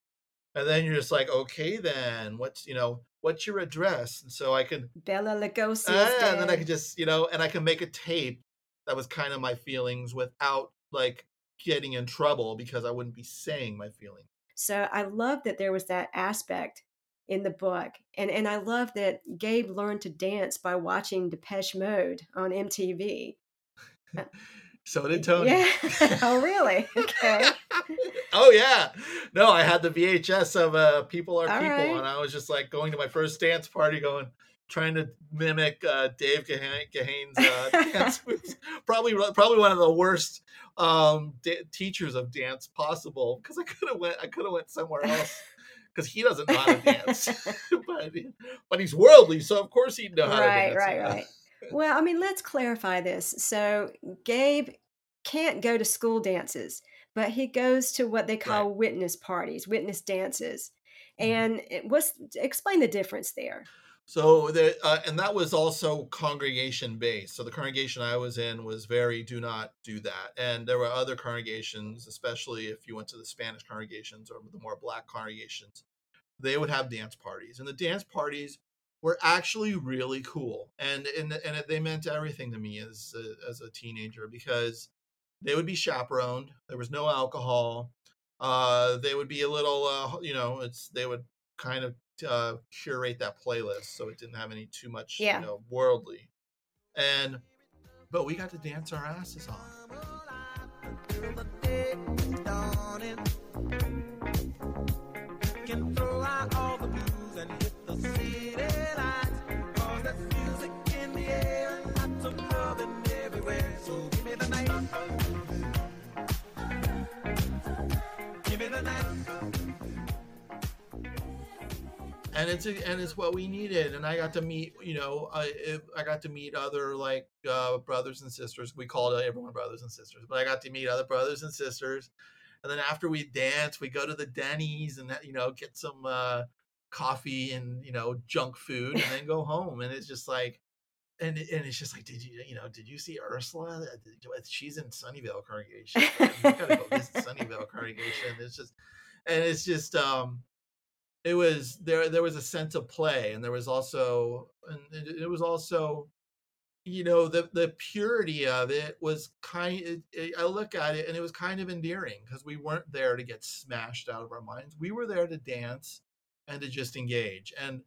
And then you're just like, okay, then what's you know, what's your address? And so I can Bela Lugosi Ah, and then I could just, you know, and I can make a tape that was kind of my feelings without like getting in trouble because I wouldn't be saying my feelings. So I love that there was that aspect in the book. And and I love that Gabe learned to dance by watching Depeche Mode on MTV. So did Tony. Yeah. oh really? Okay. oh yeah. No, I had the VHS of uh People Are All People right. and I was just like going to my first dance party going trying to mimic uh Dave Gahan- Gahane's uh dance moves. Probably probably one of the worst um da- teachers of dance possible because I could have went I could have went somewhere else because he doesn't know how to dance. but, but he's worldly, so of course he'd know how to right, dance. right, yeah. right. Well, I mean, let's clarify this. So Gabe can't go to school dances, but he goes to what they call witness parties, witness dances. Mm-hmm. And it was explain the difference there. So the uh, and that was also congregation based. So the congregation I was in was very do not do that. And there were other congregations, especially if you went to the Spanish congregations or the more black congregations, they would have dance parties. And the dance parties were actually really cool. And and and they meant everything to me as a, as a teenager because they would be chaperoned. There was no alcohol. Uh, they would be a little, uh, you know, it's they would kind of uh, curate that playlist so it didn't have any too much, Yeah. you know, worldly. And but we got to dance our asses off. And it's and it's what we needed and i got to meet you know i i got to meet other like uh brothers and sisters we called everyone brothers and sisters but i got to meet other brothers and sisters and then after we dance, we go to the Denny's and that, you know get some uh, coffee and you know junk food, and then go home. And it's just like, and and it's just like, did you you know did you see Ursula? She's in Sunnyvale congregation. You gotta go visit Sunnyvale congregation. It's just, and it's just um it was there there was a sense of play and there was also and it, it was also you know the the purity of it was kind it, it- i look at it and it was kind of endearing because we weren't there to get smashed out of our minds. We were there to dance and to just engage and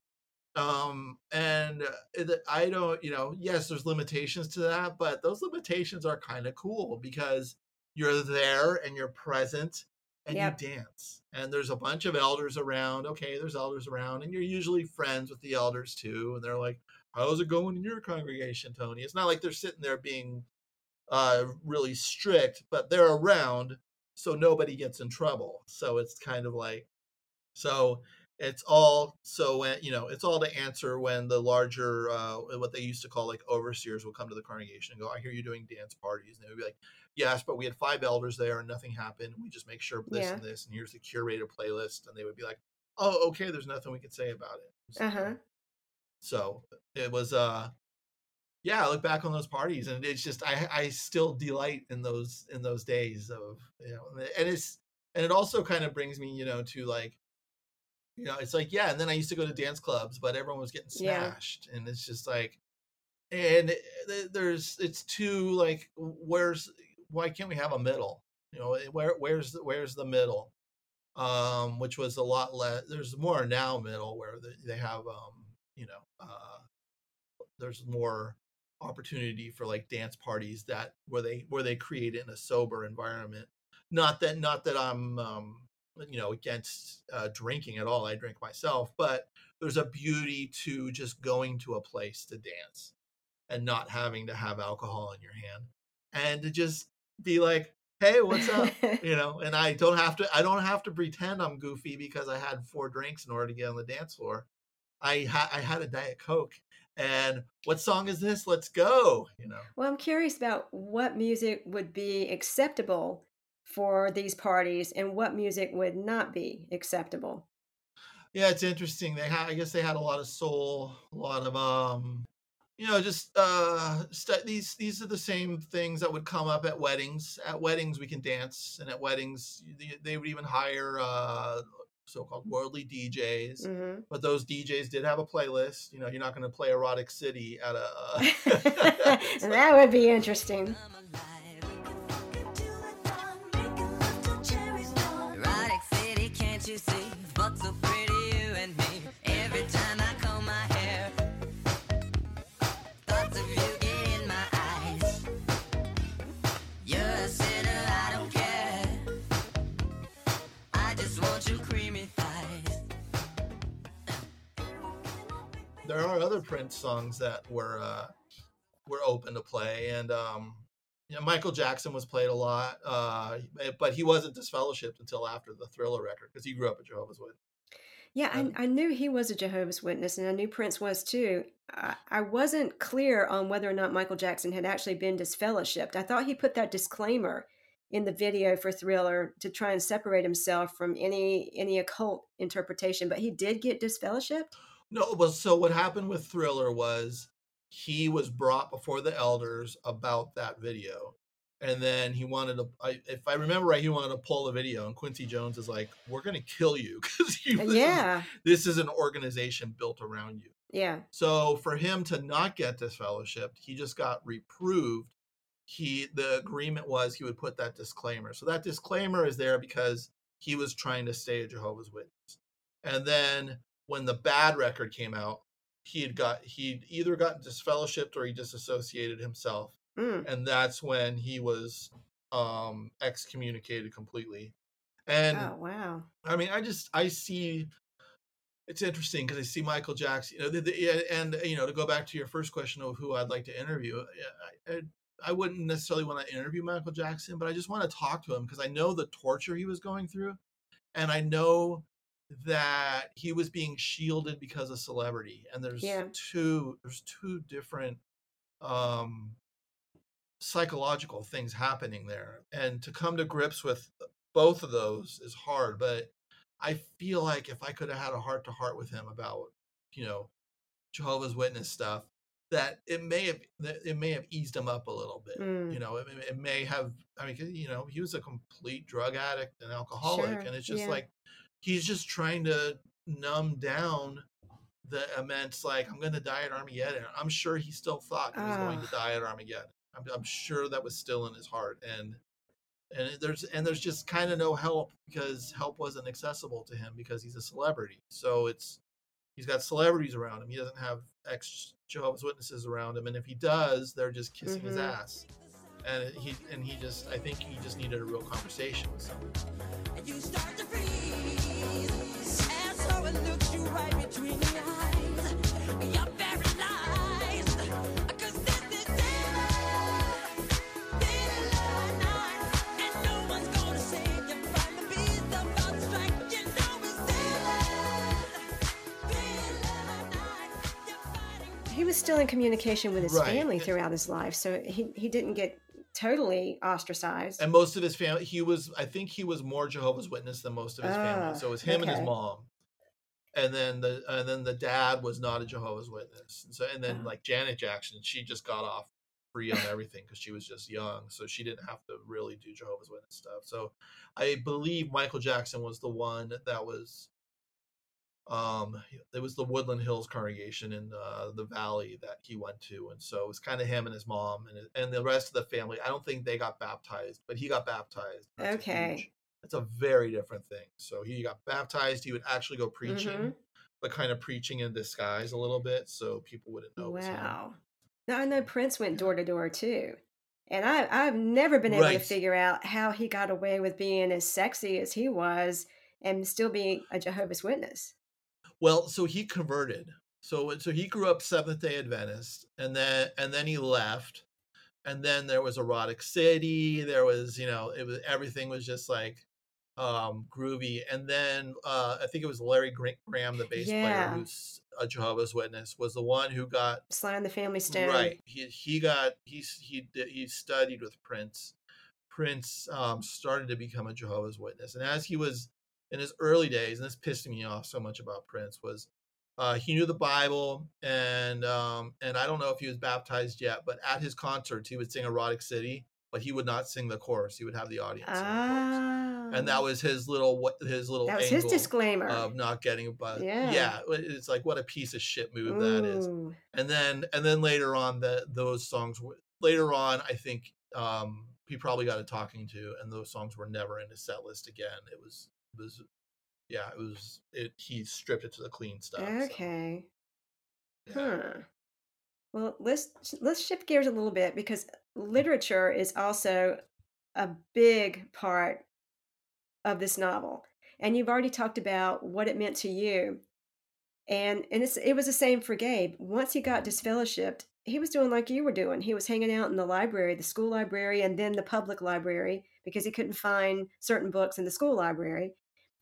um and uh, i don't you know yes there's limitations to that but those limitations are kind of cool because you're there and you're present and Yep. you dance and there's a bunch of elders around okay there's elders around and you're usually friends with the elders too and they're like how's it going in your congregation tony it's not like they're sitting there being uh really strict but they're around so nobody gets in trouble so it's kind of like so it's all so when you know it's all to answer when the larger uh what they used to call like overseers will come to the congregation and go i hear you doing dance parties and they would be like yes but we had five elders there and nothing happened we just make sure this Yeah. and this and here's the curated playlist and they would be like oh okay there's nothing we could say about it Uh huh. so it was uh yeah i look back on those parties and it's just i i still delight in those in those days of you know and it's and it also kind of brings me you know to like you know it's like yeah and then i used to go to dance clubs but everyone was getting Yeah. smashed and it's just like and there's it's too like where's why can't we have a middle? You know eh, where where's the, where's the middle? Um which was a lot less there's more now middle where they, they have um you know uh there's more opportunity for like dance parties that where they where they create it in a sober environment. Not that not that i'm um you know against uh drinking at all i drink myself but there's a beauty to just going to a place to dance and not having to have alcohol in your hand and to just be like hey what's up? You know and i don't have to i don't have to pretend i'm goofy because i had four drinks in order to get on the dance floor. I had i had a diet coke and what song is this? Let's go you know? Well, I'm curious about what music would be acceptable for these parties and what music would not be acceptable. yeah it's interesting they had i guess they had a lot of soul a lot of um you know just uh st- these these are the same things that would come up at weddings at weddings we can dance and at weddings they, they would even hire uh so-called worldly djs hmm but those djs did have a playlist you know you're not going to play erotic city at a that would be interesting. want your creamy thighs. there are other Prince songs that were uh, were open to play, and um, you know, Michael Jackson was played a lot, uh, but he wasn't disfellowshipped until after the Thriller record because he grew up a Jehovah's Witness. Yeah, I, I knew he was a Jehovah's Witness, and I knew Prince was too. I, I wasn't clear on whether or not Michael Jackson had actually been disfellowshipped. I thought he put that disclaimer in the video for Thriller to try and separate himself from any any occult interpretation, but he did get disfellowshipped. No, but so what happened with Thriller was he was brought before the elders about that video. And then he wanted to, I, if I remember right, he wanted to pull the video. And Quincy Jones is like, "We're going to kill you because uh, Yeah. this is an organization built around you." Yeah, So for him to not get disfellowshipped, he just got reproved. He the agreement was he would put that disclaimer. So that disclaimer is there because he was trying to stay a Jehovah's Witness. And then when the bad record came out, he had got he'd either gotten disfellowshipped or he disassociated himself. Mm. And that's when he was um excommunicated completely. And oh wow. I mean, I just I see it's interesting because I see Michael Jackson. You know, the, the, and you know, to go back to your first question of who I'd like to interview, I, I, I wouldn't necessarily want to interview Michael Jackson, but I just want to talk to him because I know the torture he was going through, and I know that he was being shielded because of celebrity. And there's Yeah. two there's two different um psychological things happening there and to come to grips with both of those is hard, but I feel like if I could have had a heart to heart with him about, you know, Jehovah's Witness stuff, that it may have that it may have eased him up a little bit. Mm. You know, it, may- it may have. I mean, you know, he was a complete drug addict and alcoholic, Sure, and it's just yeah. like he's just trying to numb down the immense like I'm going to die at Armageddon. I'm sure he still thought he was going to Ah. die at Armageddon. I'm, I'm sure that was still in his heart, and and there's and there's just kind of no help because help wasn't accessible to him because he's a celebrity. So it's he's got celebrities around him. He doesn't have ex Jehovah's Witnesses around him, and if he does, they're just kissing his Mhm. ass. And he and he just I think he just needed a real conversation with someone. You start to freeze, and so it looks you right between the eyes. Was still in communication with his Right. family throughout his life, so he, he didn't get totally ostracized. And most of his family, he was I think he was more Jehovah's Witness than most of his Ah, family. So it was him and his mom. And then the and then the dad was not a Jehovah's Witness. And so and then Ah. like Janet Jackson, she just got off free on everything because she was just young, so she didn't have to really do Jehovah's Witness stuff. So I believe Michael Jackson was the one that was um it was the woodland hills congregation in uh, the valley that he went to and so it was kind of him and his mom and and the rest of the family i don't think they got baptized but he got baptized That's Okay. huge- that's a very different thing so he got baptized he would actually go preaching Mhm. but kind of preaching in disguise a little bit so people wouldn't know. Wow. Now I know Prince went door to door too. And I, I've never been able to figure out how he got away with being as sexy as he was and still being a Jehovah's Witness. Well, so he converted. So so he grew up Seventh Day Adventist, and then and then he left, and then there was Erotic City. There was you know it was everything was just like um groovy, and then uh I think it was Larry Gra- Graham, the bass player, who's a Jehovah's Witness, was the one who got Sly and the Family Stone. Right. He he got he's he he studied with Prince. Prince um, started to become a Jehovah's Witness, and as he was in his early days, and this pissed me off so much about Prince was uh, he knew the Bible, and um, and I don't know if he was baptized yet, but at his concerts he would sing Erotic City, but he would not sing the chorus. He would have the audience, sing the and that Ah. was his little what his little That was his disclaimer. of not getting but Yeah. yeah it's like what a piece of shit move that is and then and then later on the those songs were later on i think um he probably got a talking to and those songs were never in his set list again it was was yeah it was it he stripped it to the clean stuff so, Okay. yeah. Huh. Well, let's let's shift gears a little bit because mm-hmm. literature is also a big part of this novel. And you've already talked about what it meant to you. And and it's it was the same for Gabe. Once he got disfellowshipped, he was doing like you were doing. He was hanging out in the library, the school library, and then the public library because he couldn't find certain books in the school library.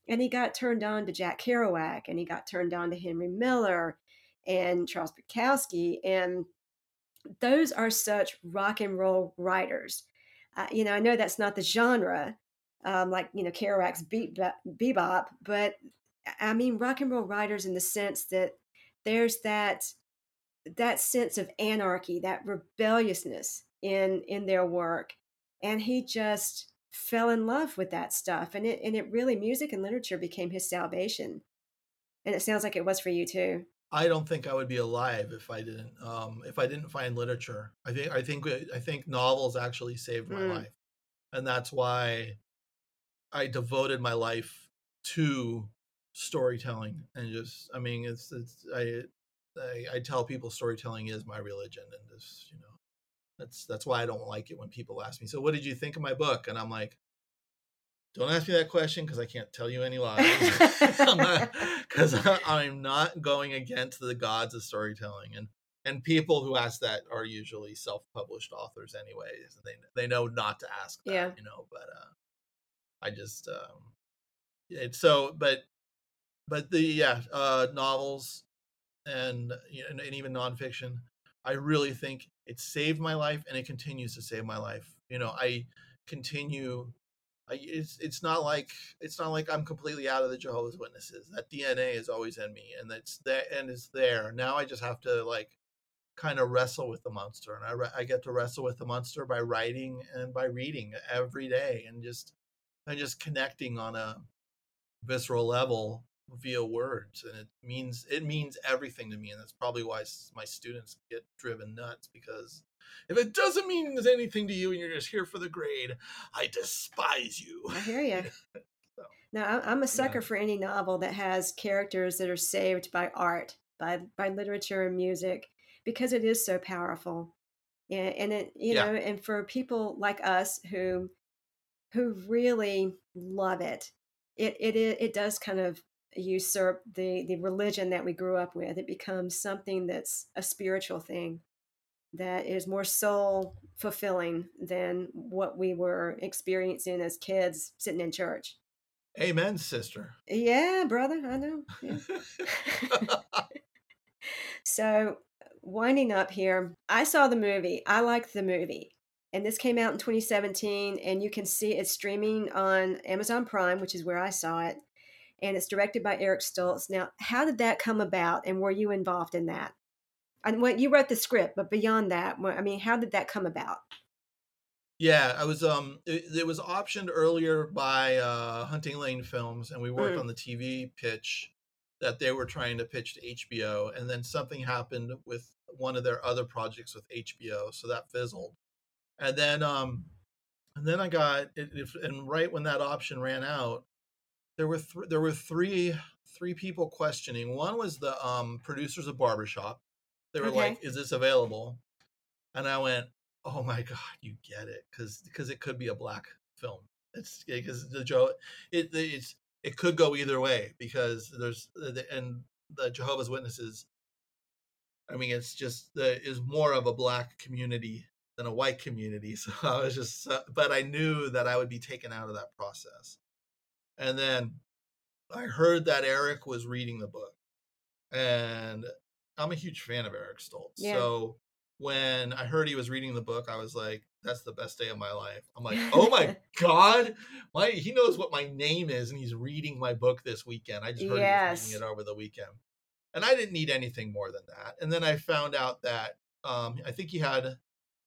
And he got turned on to Jack Kerouac and he got turned on to Henry Miller and Charles Bukowski. And those are such rock and roll writers. Uh, you know, I know that's not the genre, um, like, you know, Kerouac's beat, bebop, but I mean, rock and roll writers in the sense that there's that that sense of anarchy, that rebelliousness in in their work, and he just fell in love with that stuff, and it and it really music and literature became his salvation, and it sounds like it was for you too. I don't think I would be alive if I didn't um if I didn't find literature. I think I think I think novels actually saved my Mm. life. And that's why I devoted my life to storytelling and just I mean it's it's I I, I tell people storytelling is my religion and just you know that's that's why I don't like it when people ask me so what did you think of my book and I'm like don't ask me that question because I can't tell you any lies because I'm not going against the gods of storytelling and and people who ask that are usually self-published authors anyways they they know not to ask that Yeah. you know but uh I just um it's so but but the yeah uh novels and you know, and, and even nonfiction I really think it saved my life and it continues to save my life you know I continue I, it's it's not like it's not like I'm completely out of the Jehovah's Witnesses. That DNA is always in me, and it's there and it's there. Now I just have to like kind of wrestle with the monster, and I re- I get to wrestle with the monster by writing and by reading every day, and just and just connecting on a visceral level via words, and it means it means everything to me, and that's probably why my students get driven nuts because if it doesn't mean anything to you and you're just here for the grade, I despise you. I hear you. No, I- I'm a sucker for any novel that has characters that are saved by art, by by literature and music, because it is so powerful. And, and it, you Yeah. know, and for people like us who who really love it, it it it does kind of usurp the the religion that we grew up with. It becomes something that's a spiritual thing that is more soul fulfilling than what we were experiencing as kids sitting in church. Amen, sister. Yeah, brother, I know. Yeah. so, winding up here, I saw the movie. I liked the movie. And this came out in 2017, and you can see it's streaming on Amazon Prime, which is where I saw it. And it's directed by Eric Stoltz. Now, how did that come about, and were you involved in that? And what you wrote the script, but beyond that, I mean, how did that come about? Yeah, I was um it, it was optioned earlier by uh Hunting Lane Films and we worked Mm. on the TV pitch that they were trying to pitch to HBO and then something happened with one of their other projects with HBO so that fizzled. And then um and then I got it, if and right when that option ran out there were th- there were three three people questioning. One was the um producers of Barbershop. They were Okay. like, "Is this available?" And I went, "Oh my god, you get it, because because it could be a black film. It's because the Joe, it it's it could go either way because there's the and the Jehovah's Witnesses. I mean, it's just the is more of a black community than a white community. So I was just, uh, but I knew that I would be taken out of that process. And then I heard that Eric was reading the book, and I'm a huge fan of Eric Stoltz. Yeah. So when I heard he was reading the book, I was like, "That's the best day of my life." I'm like, "Oh my god, my he knows what my name is, and he's reading my book this weekend." I just heard he was reading it over the weekend, and I didn't need anything more than that. And then I found out that um, I think he had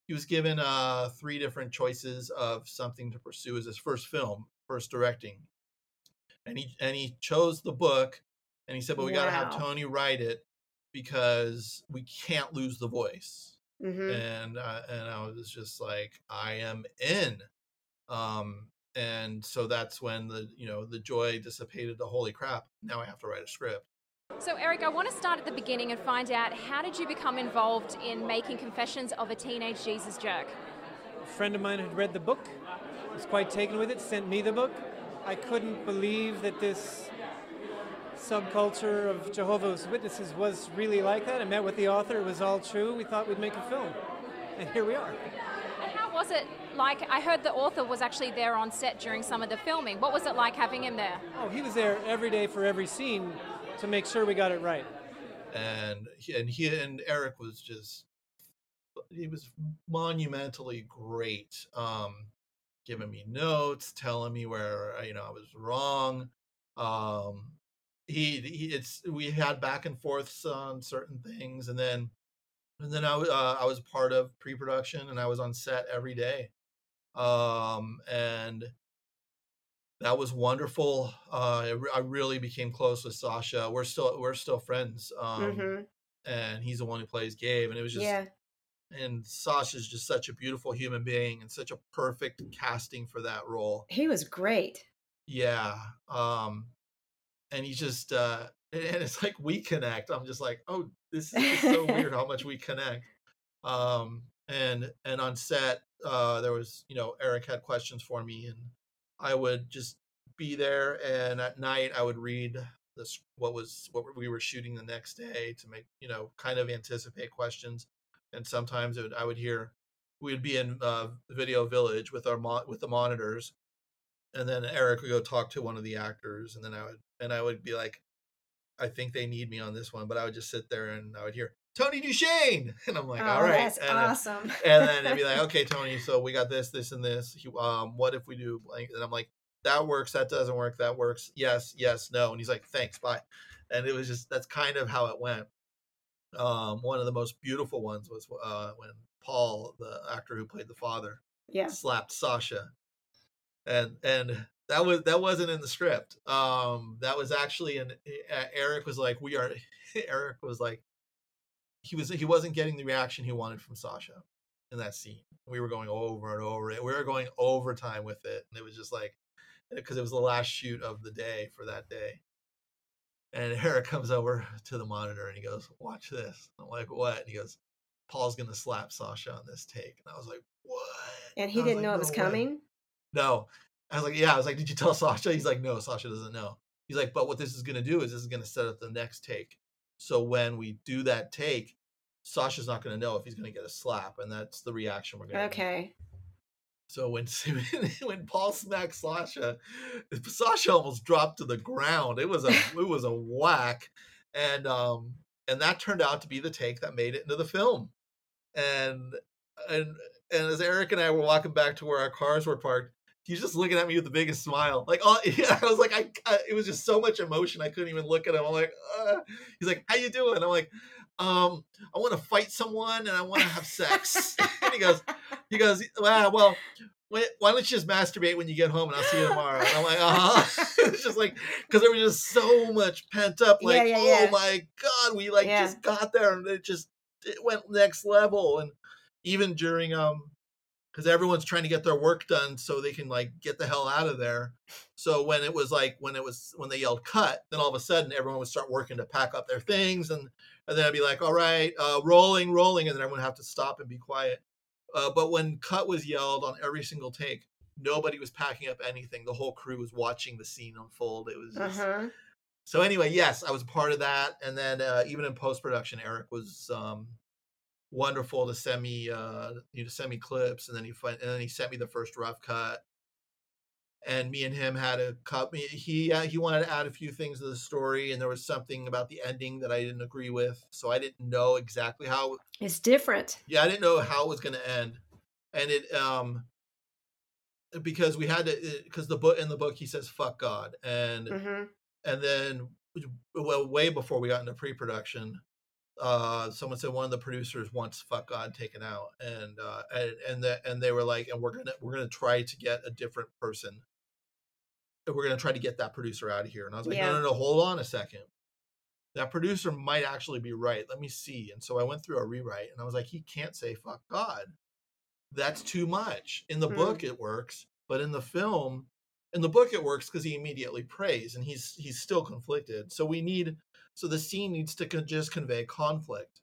he was given uh, three different choices of something to pursue as his first film, first directing, and he and he chose the book, and he said, "But we got to have Tony write it because we can't lose the voice." Mhm. And uh, and I was just like, "I am in." Um, and so that's when the you know the joy dissipated. The holy crap! Now I have to write a script. So, Eric, I want to start at the beginning and find out how did you become involved in making Confessions of a Teenage Jesus Jerk? A friend of mine had read the book, was quite taken with it, sent me the book. I couldn't believe that this subculture of Jehovah's Witnesses was really like that. I met with the author, it was all true. We thought we'd make a film. And here we are. And how was it like? I heard the author was actually there on set during some of the filming. What was it like having him there? Oh, he was there every day for every scene to make sure we got it right. and he, and he and Eric was just he was monumentally great um giving me notes telling me where uh, you know I was wrong um he, he it's we had back and forths on certain things and then and then I, uh, I was part of pre-production and I was on set every day um and that was wonderful uh I, re- I really became close with Sasha we're still we're still friends um Mhm. and he's the one who plays Gabe and it was just Yeah. And Sasha's just such a beautiful human being and such a perfect casting for that role. He was great. yeah um and he's just uh and it's like we connect. I'm just like oh this is so weird how much we connect. Um and and on set uh there was you know eric had questions for me and i would just be there and at night i would read this what was what we were shooting the next day to make you know kind of anticipate questions and sometimes it would, i would hear we would be in uh, video village with our mo- with the monitors and then Eric would go talk to one of the actors, and then I would and I would be like, I think they need me on this one, but I would just sit there and I would hear Tony DuShane, and I'm like, oh, all right, that's and, awesome. and then it'd be like, okay, Tony, so we got this, this, and this. He- Um, what if we do blank? And I'm like, that works, that doesn't work, that works. Yes, yes, no. And he's like, thanks, bye. And it was just that's kind of how it went. Um, one of the most beautiful ones was uh, when Paul, the actor who played the father, Yeah. slapped Sasha, and and that was that wasn't in the script. Um, that was actually an uh, Eric was like, we are. Eric was like, he was he wasn't getting the reaction he wanted from Sasha in that scene. We were going over and over it. We were going overtime with it, and it was just like because it was the last shoot of the day for that day. And Eric comes over to the monitor and he goes, "Watch this." I'm like, "What?" And he goes, "Paul's gonna slap Sasha on this take." And I was like, "What?" And he was didn't like, know it was "No way." coming. No. I was like, yeah. I was like, did you tell Sasha? He's like, no, Sasha doesn't know. He's like, but what this is going to do is this is going to set up the next take. So when we do that take, Sasha's not going to know if he's going to get a slap, and that's the reaction we're going to. Okay. So when when Paul smacked Sasha, Sasha almost dropped to the ground. It was a it was a whack, and um and that turned out to be the take that made it into the film. And and and as Eric and I were walking back to where our cars were parked, he's just looking at me with the biggest smile. Like, oh, yeah, I was like, I, I it was just so much emotion. I couldn't even look at him. I'm like, uh. he's like, how you doing? I'm like, um, I want to fight someone and I want to have sex. And he goes, he goes, wow, well, why why don't you just masturbate when you get home and I'll see you tomorrow? And I'm like, uh-huh. it's just like, because there was just so much pent up, Yeah, like, yeah, oh yeah. my God, we like Yeah. just got there and it just, it went next level. And even during, um, because everyone's trying to get their work done so they can like get the hell out of there. So when it was like when it was when they yelled cut, then all of a sudden everyone would start working to pack up their things and and then I'd be like, all right, uh, rolling, rolling, and then everyone would have to stop and be quiet. Uh, but when cut was yelled on every single take, nobody was packing up anything. The whole crew was watching the scene unfold. It was just, Uh-huh. so anyway, yes, I was part of that, and then uh, even in post production, Eric was um, wonderful to send me, uh, you know, send me clips, and then he and then he sent me the first rough cut, and me and him had a me- He uh, he wanted to add a few things to the story, and there was something about the ending that I didn't agree with, so I didn't know exactly how It's different. yeah, I didn't know how it was going to end, and it um because we had to because the book in the book he says fuck God, and hmm and then well way before we got into pre-production, uh, someone said one of the producers wants fuck God taken out, and uh, and and and they were like, and we're gonna we're gonna try to get a different person. And we're gonna try to get that producer out of here, and I was like, Yeah. no, no, no, hold on a second that producer might actually be right. Let me see. And so I went through a rewrite and I was like, he can't say fuck God. That's too much. In the Hmm. book it works, but in the film, in the book it works because he immediately prays and he's he's still conflicted. So we need so the scene needs to con- just convey conflict.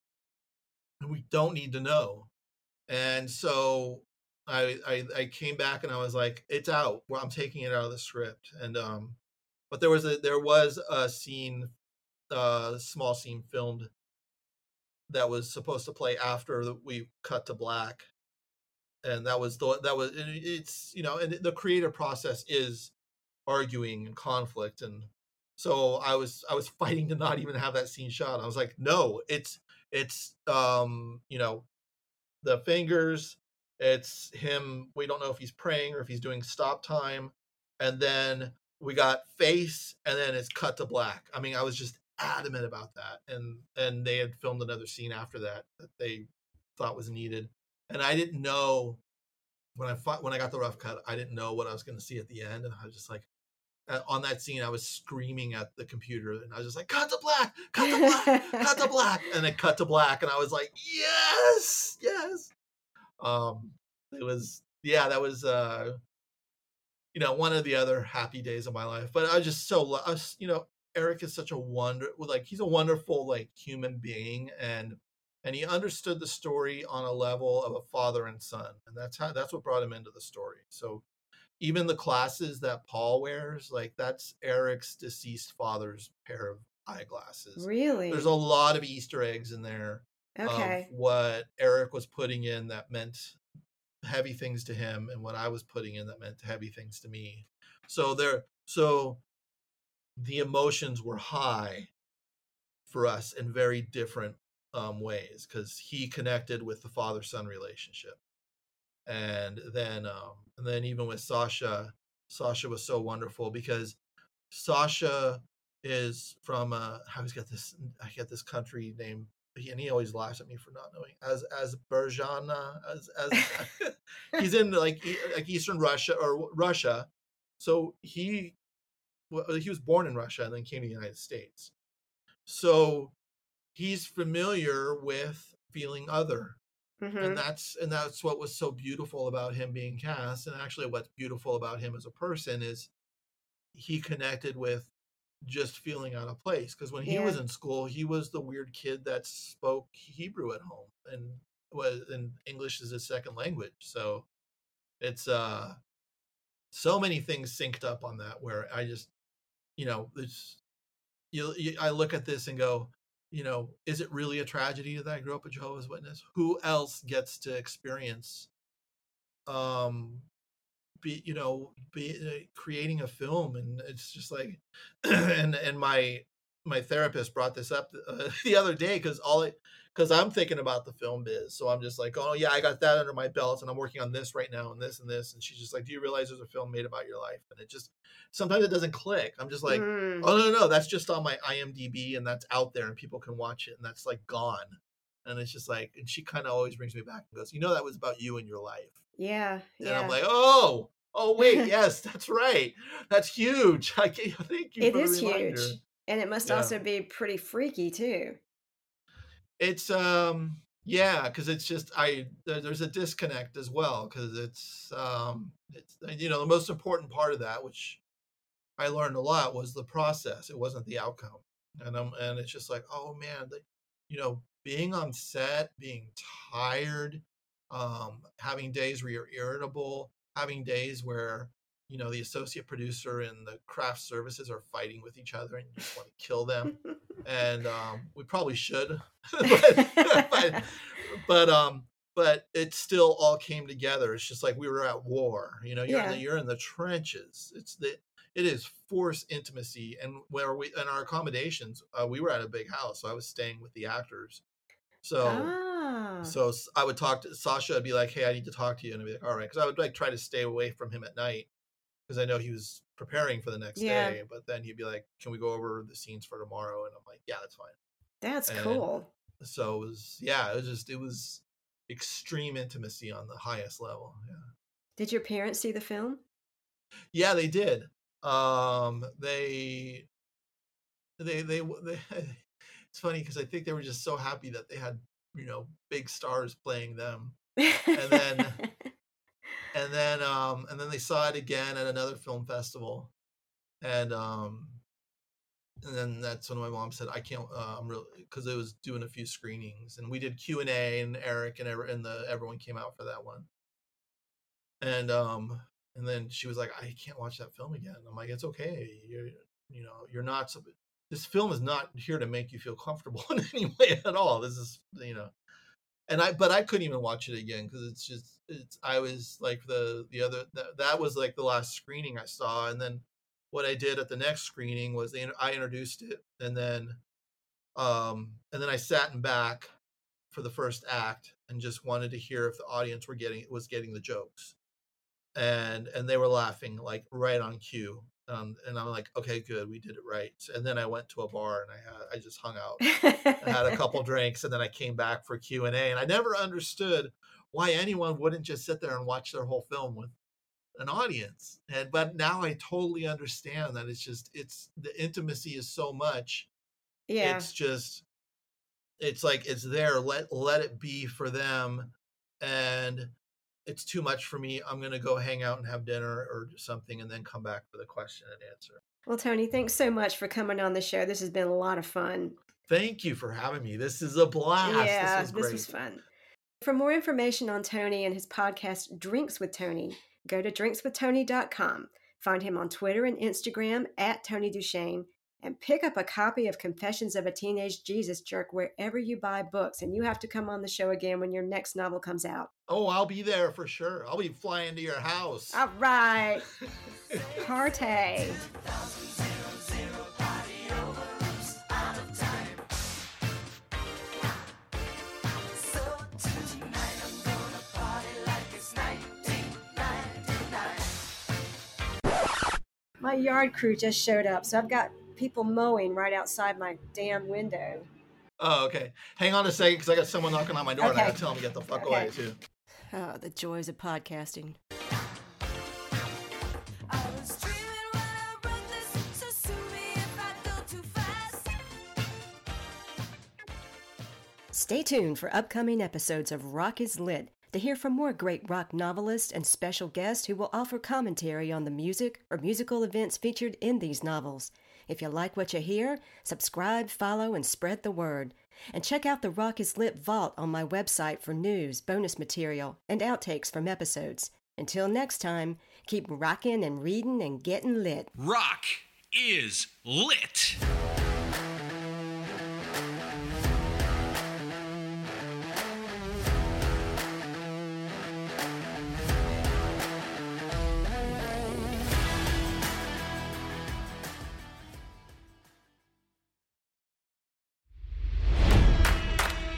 We don't need to know. And so I, I I came back and I was like, it's out. Well, I'm taking it out of the script. And um but there was a there was a scene uh small scene filmed that was supposed to play after we cut to black and that was the that was it- it's you know and the creative process is arguing and conflict and so i was i was fighting to not even have that scene shot. I was like no it's it's um you know the fingers it's him we don't know if he's praying or if he's doing stop time and then we got face and then it's cut to black. I mean i was just adamant about that and and they had filmed another scene after that that they thought was needed and i didn't know when i fought, when i got the rough cut i didn't know what i was going to see at the end and i was just like uh, on that scene i was screaming at the computer and i was just like cut to black cut to black cut to black and it cut to black and i was like yes yes. Um it was yeah that was uh you know one of the other happy days of my life but i was just so I was, you know eric is such a wonder like he's a wonderful like human being and and he understood the story on a level of a father and son and that's how that's what brought him into the story so even the classes that paul wears like that's eric's deceased father's pair of eyeglasses Really? there's a lot of easter eggs in there Okay. of what eric was putting in that meant heavy things to him and what i was putting in that meant heavy things to me so there so the emotions were high for us in very different um, ways because he connected with the father son relationship, and then um, and then even with Sasha, Sasha was so wonderful because Sasha is from uh, I always got this I get this country name and he always laughs at me for not knowing as as Berjana as as he's in like like Eastern Russia or Russia, so he well, he was born in Russia and then came to the United States, so he's familiar with feeling other, Mhm. and that's and that's what was so beautiful about him being cast, and actually what's beautiful about him as a person is he connected with just feeling out of place because when he was in school he was the weird kid that spoke hebrew at home and was and english is his second language so it's uh so many things synced up on that where i just you know it's you, you i look at this and go you know is it really a tragedy that i grew up a jehovah's witness? Who else gets to experience um be you know be uh, creating a film? And it's just like and and my my therapist brought this up uh, the other day because all it because i'm thinking about the film biz so i'm just like oh yeah i got that under my belt and i'm working on this right now and this and this and she's just like do you realize there's a film made about your life and it just sometimes it doesn't click i'm just like Mm. oh no no no that's just on my imdb and that's out there and people can watch it and that's like gone and it's just like and she kind of always brings me back and goes you know that was about you and your life Yeah. and Yeah. I'm like, oh, oh wait, yes, that's right. That's huge. I can't, thank you it is huge. And it must Yeah. also be pretty freaky too. It's um yeah, because it's just I there, there's a disconnect as well because it's um it's uh, you know the most important part of that which I learned a lot was the process. It wasn't the outcome, and um and it's just like oh man, the, you know being on set, being tired, um having days where you're irritable, having days where you know the associate producer and the craft services are fighting with each other and you just want to kill them. And um, we probably should but, but but um but it still all came together. It's just like we were at war you know you're in the you're in the trenches. It's the it is forced intimacy and where we in our accommodations uh, we were at a big house so i was staying with the actors. So Ah. so i would talk to Sasha. I'd be like, "Hey, I need to talk to you," and I'd be like, "All right," because I would like try to stay away from him at night because I know he was preparing for the next Yeah. day. But then he'd be like, "Can we go over the scenes for tomorrow?" And I'm like, "Yeah, that's fine." That's And cool. So it was, yeah, it was just, it was extreme intimacy on the highest level. Yeah, Did your parents see the film? yeah, they did. Um, they, they, they, they. It's funny because I think they were just so happy that they had, you know, big stars playing them and then and then um and then they saw it again at another film festival and um and then that's when my mom said i can't uh, i'm really because it was doing a few screenings and we did q&a and eric and, every, and the everyone came out for that one. And um and then she was like i can't watch that film again. I'm like it's okay you're you know you're not this film is not here to make you feel comfortable in any way at all this is you know and I but I couldn't even watch it again because it's just it's I was like the the other that, that was like the last screening I saw and then what I did at the next screening was they, I introduced it and then um and then I sat in back for the first act and just wanted to hear if the audience were getting was getting the jokes. And and they were laughing like right on cue um, and I'm like okay good we did it right and then I went to a bar and I had I just hung out I had a couple drinks and then I came back for Q and A and I never understood why anyone wouldn't just sit there and watch their whole film with an audience and but now I totally understand that it's just it's the intimacy is so much Yeah. it's just it's like it's there let let it be for them and it's too much for me I'm gonna go hang out and have dinner or something and then come back for the question and answer Well, Tony, thanks so much for coming on the show. This has been a lot of fun. thank you for having me this is a blast yeah, this was great fun. For more information on Tony and his podcast, Drinks with Tony, go to drinkswithtony.com. Find him on Twitter and Instagram at Tony DuShane and pick up a copy of Confessions of a Teenage Jesus Jerk wherever you buy books. And you have to come on the show again when your next novel comes out. Oh, I'll be there for sure. I'll be flying to your house. All right. Party. My yard crew just showed up, so I've got people mowing right outside my damn window. Oh, okay. Hang on a second, because I got someone knocking on my door, and I gotta tell them to get the fuck Okay. away too. Oh, the joys of podcasting. Stay tuned for upcoming episodes of Rock is Lit to hear from more great rock novelists and special guests who will offer commentary on the music or musical events featured in these novels. If you like what you hear, subscribe, follow, and spread the word. And check out the Rock is Lit Vault on my website for news, bonus material, and outtakes from episodes. Until next time, keep rocking and reading and getting lit. Rock is lit.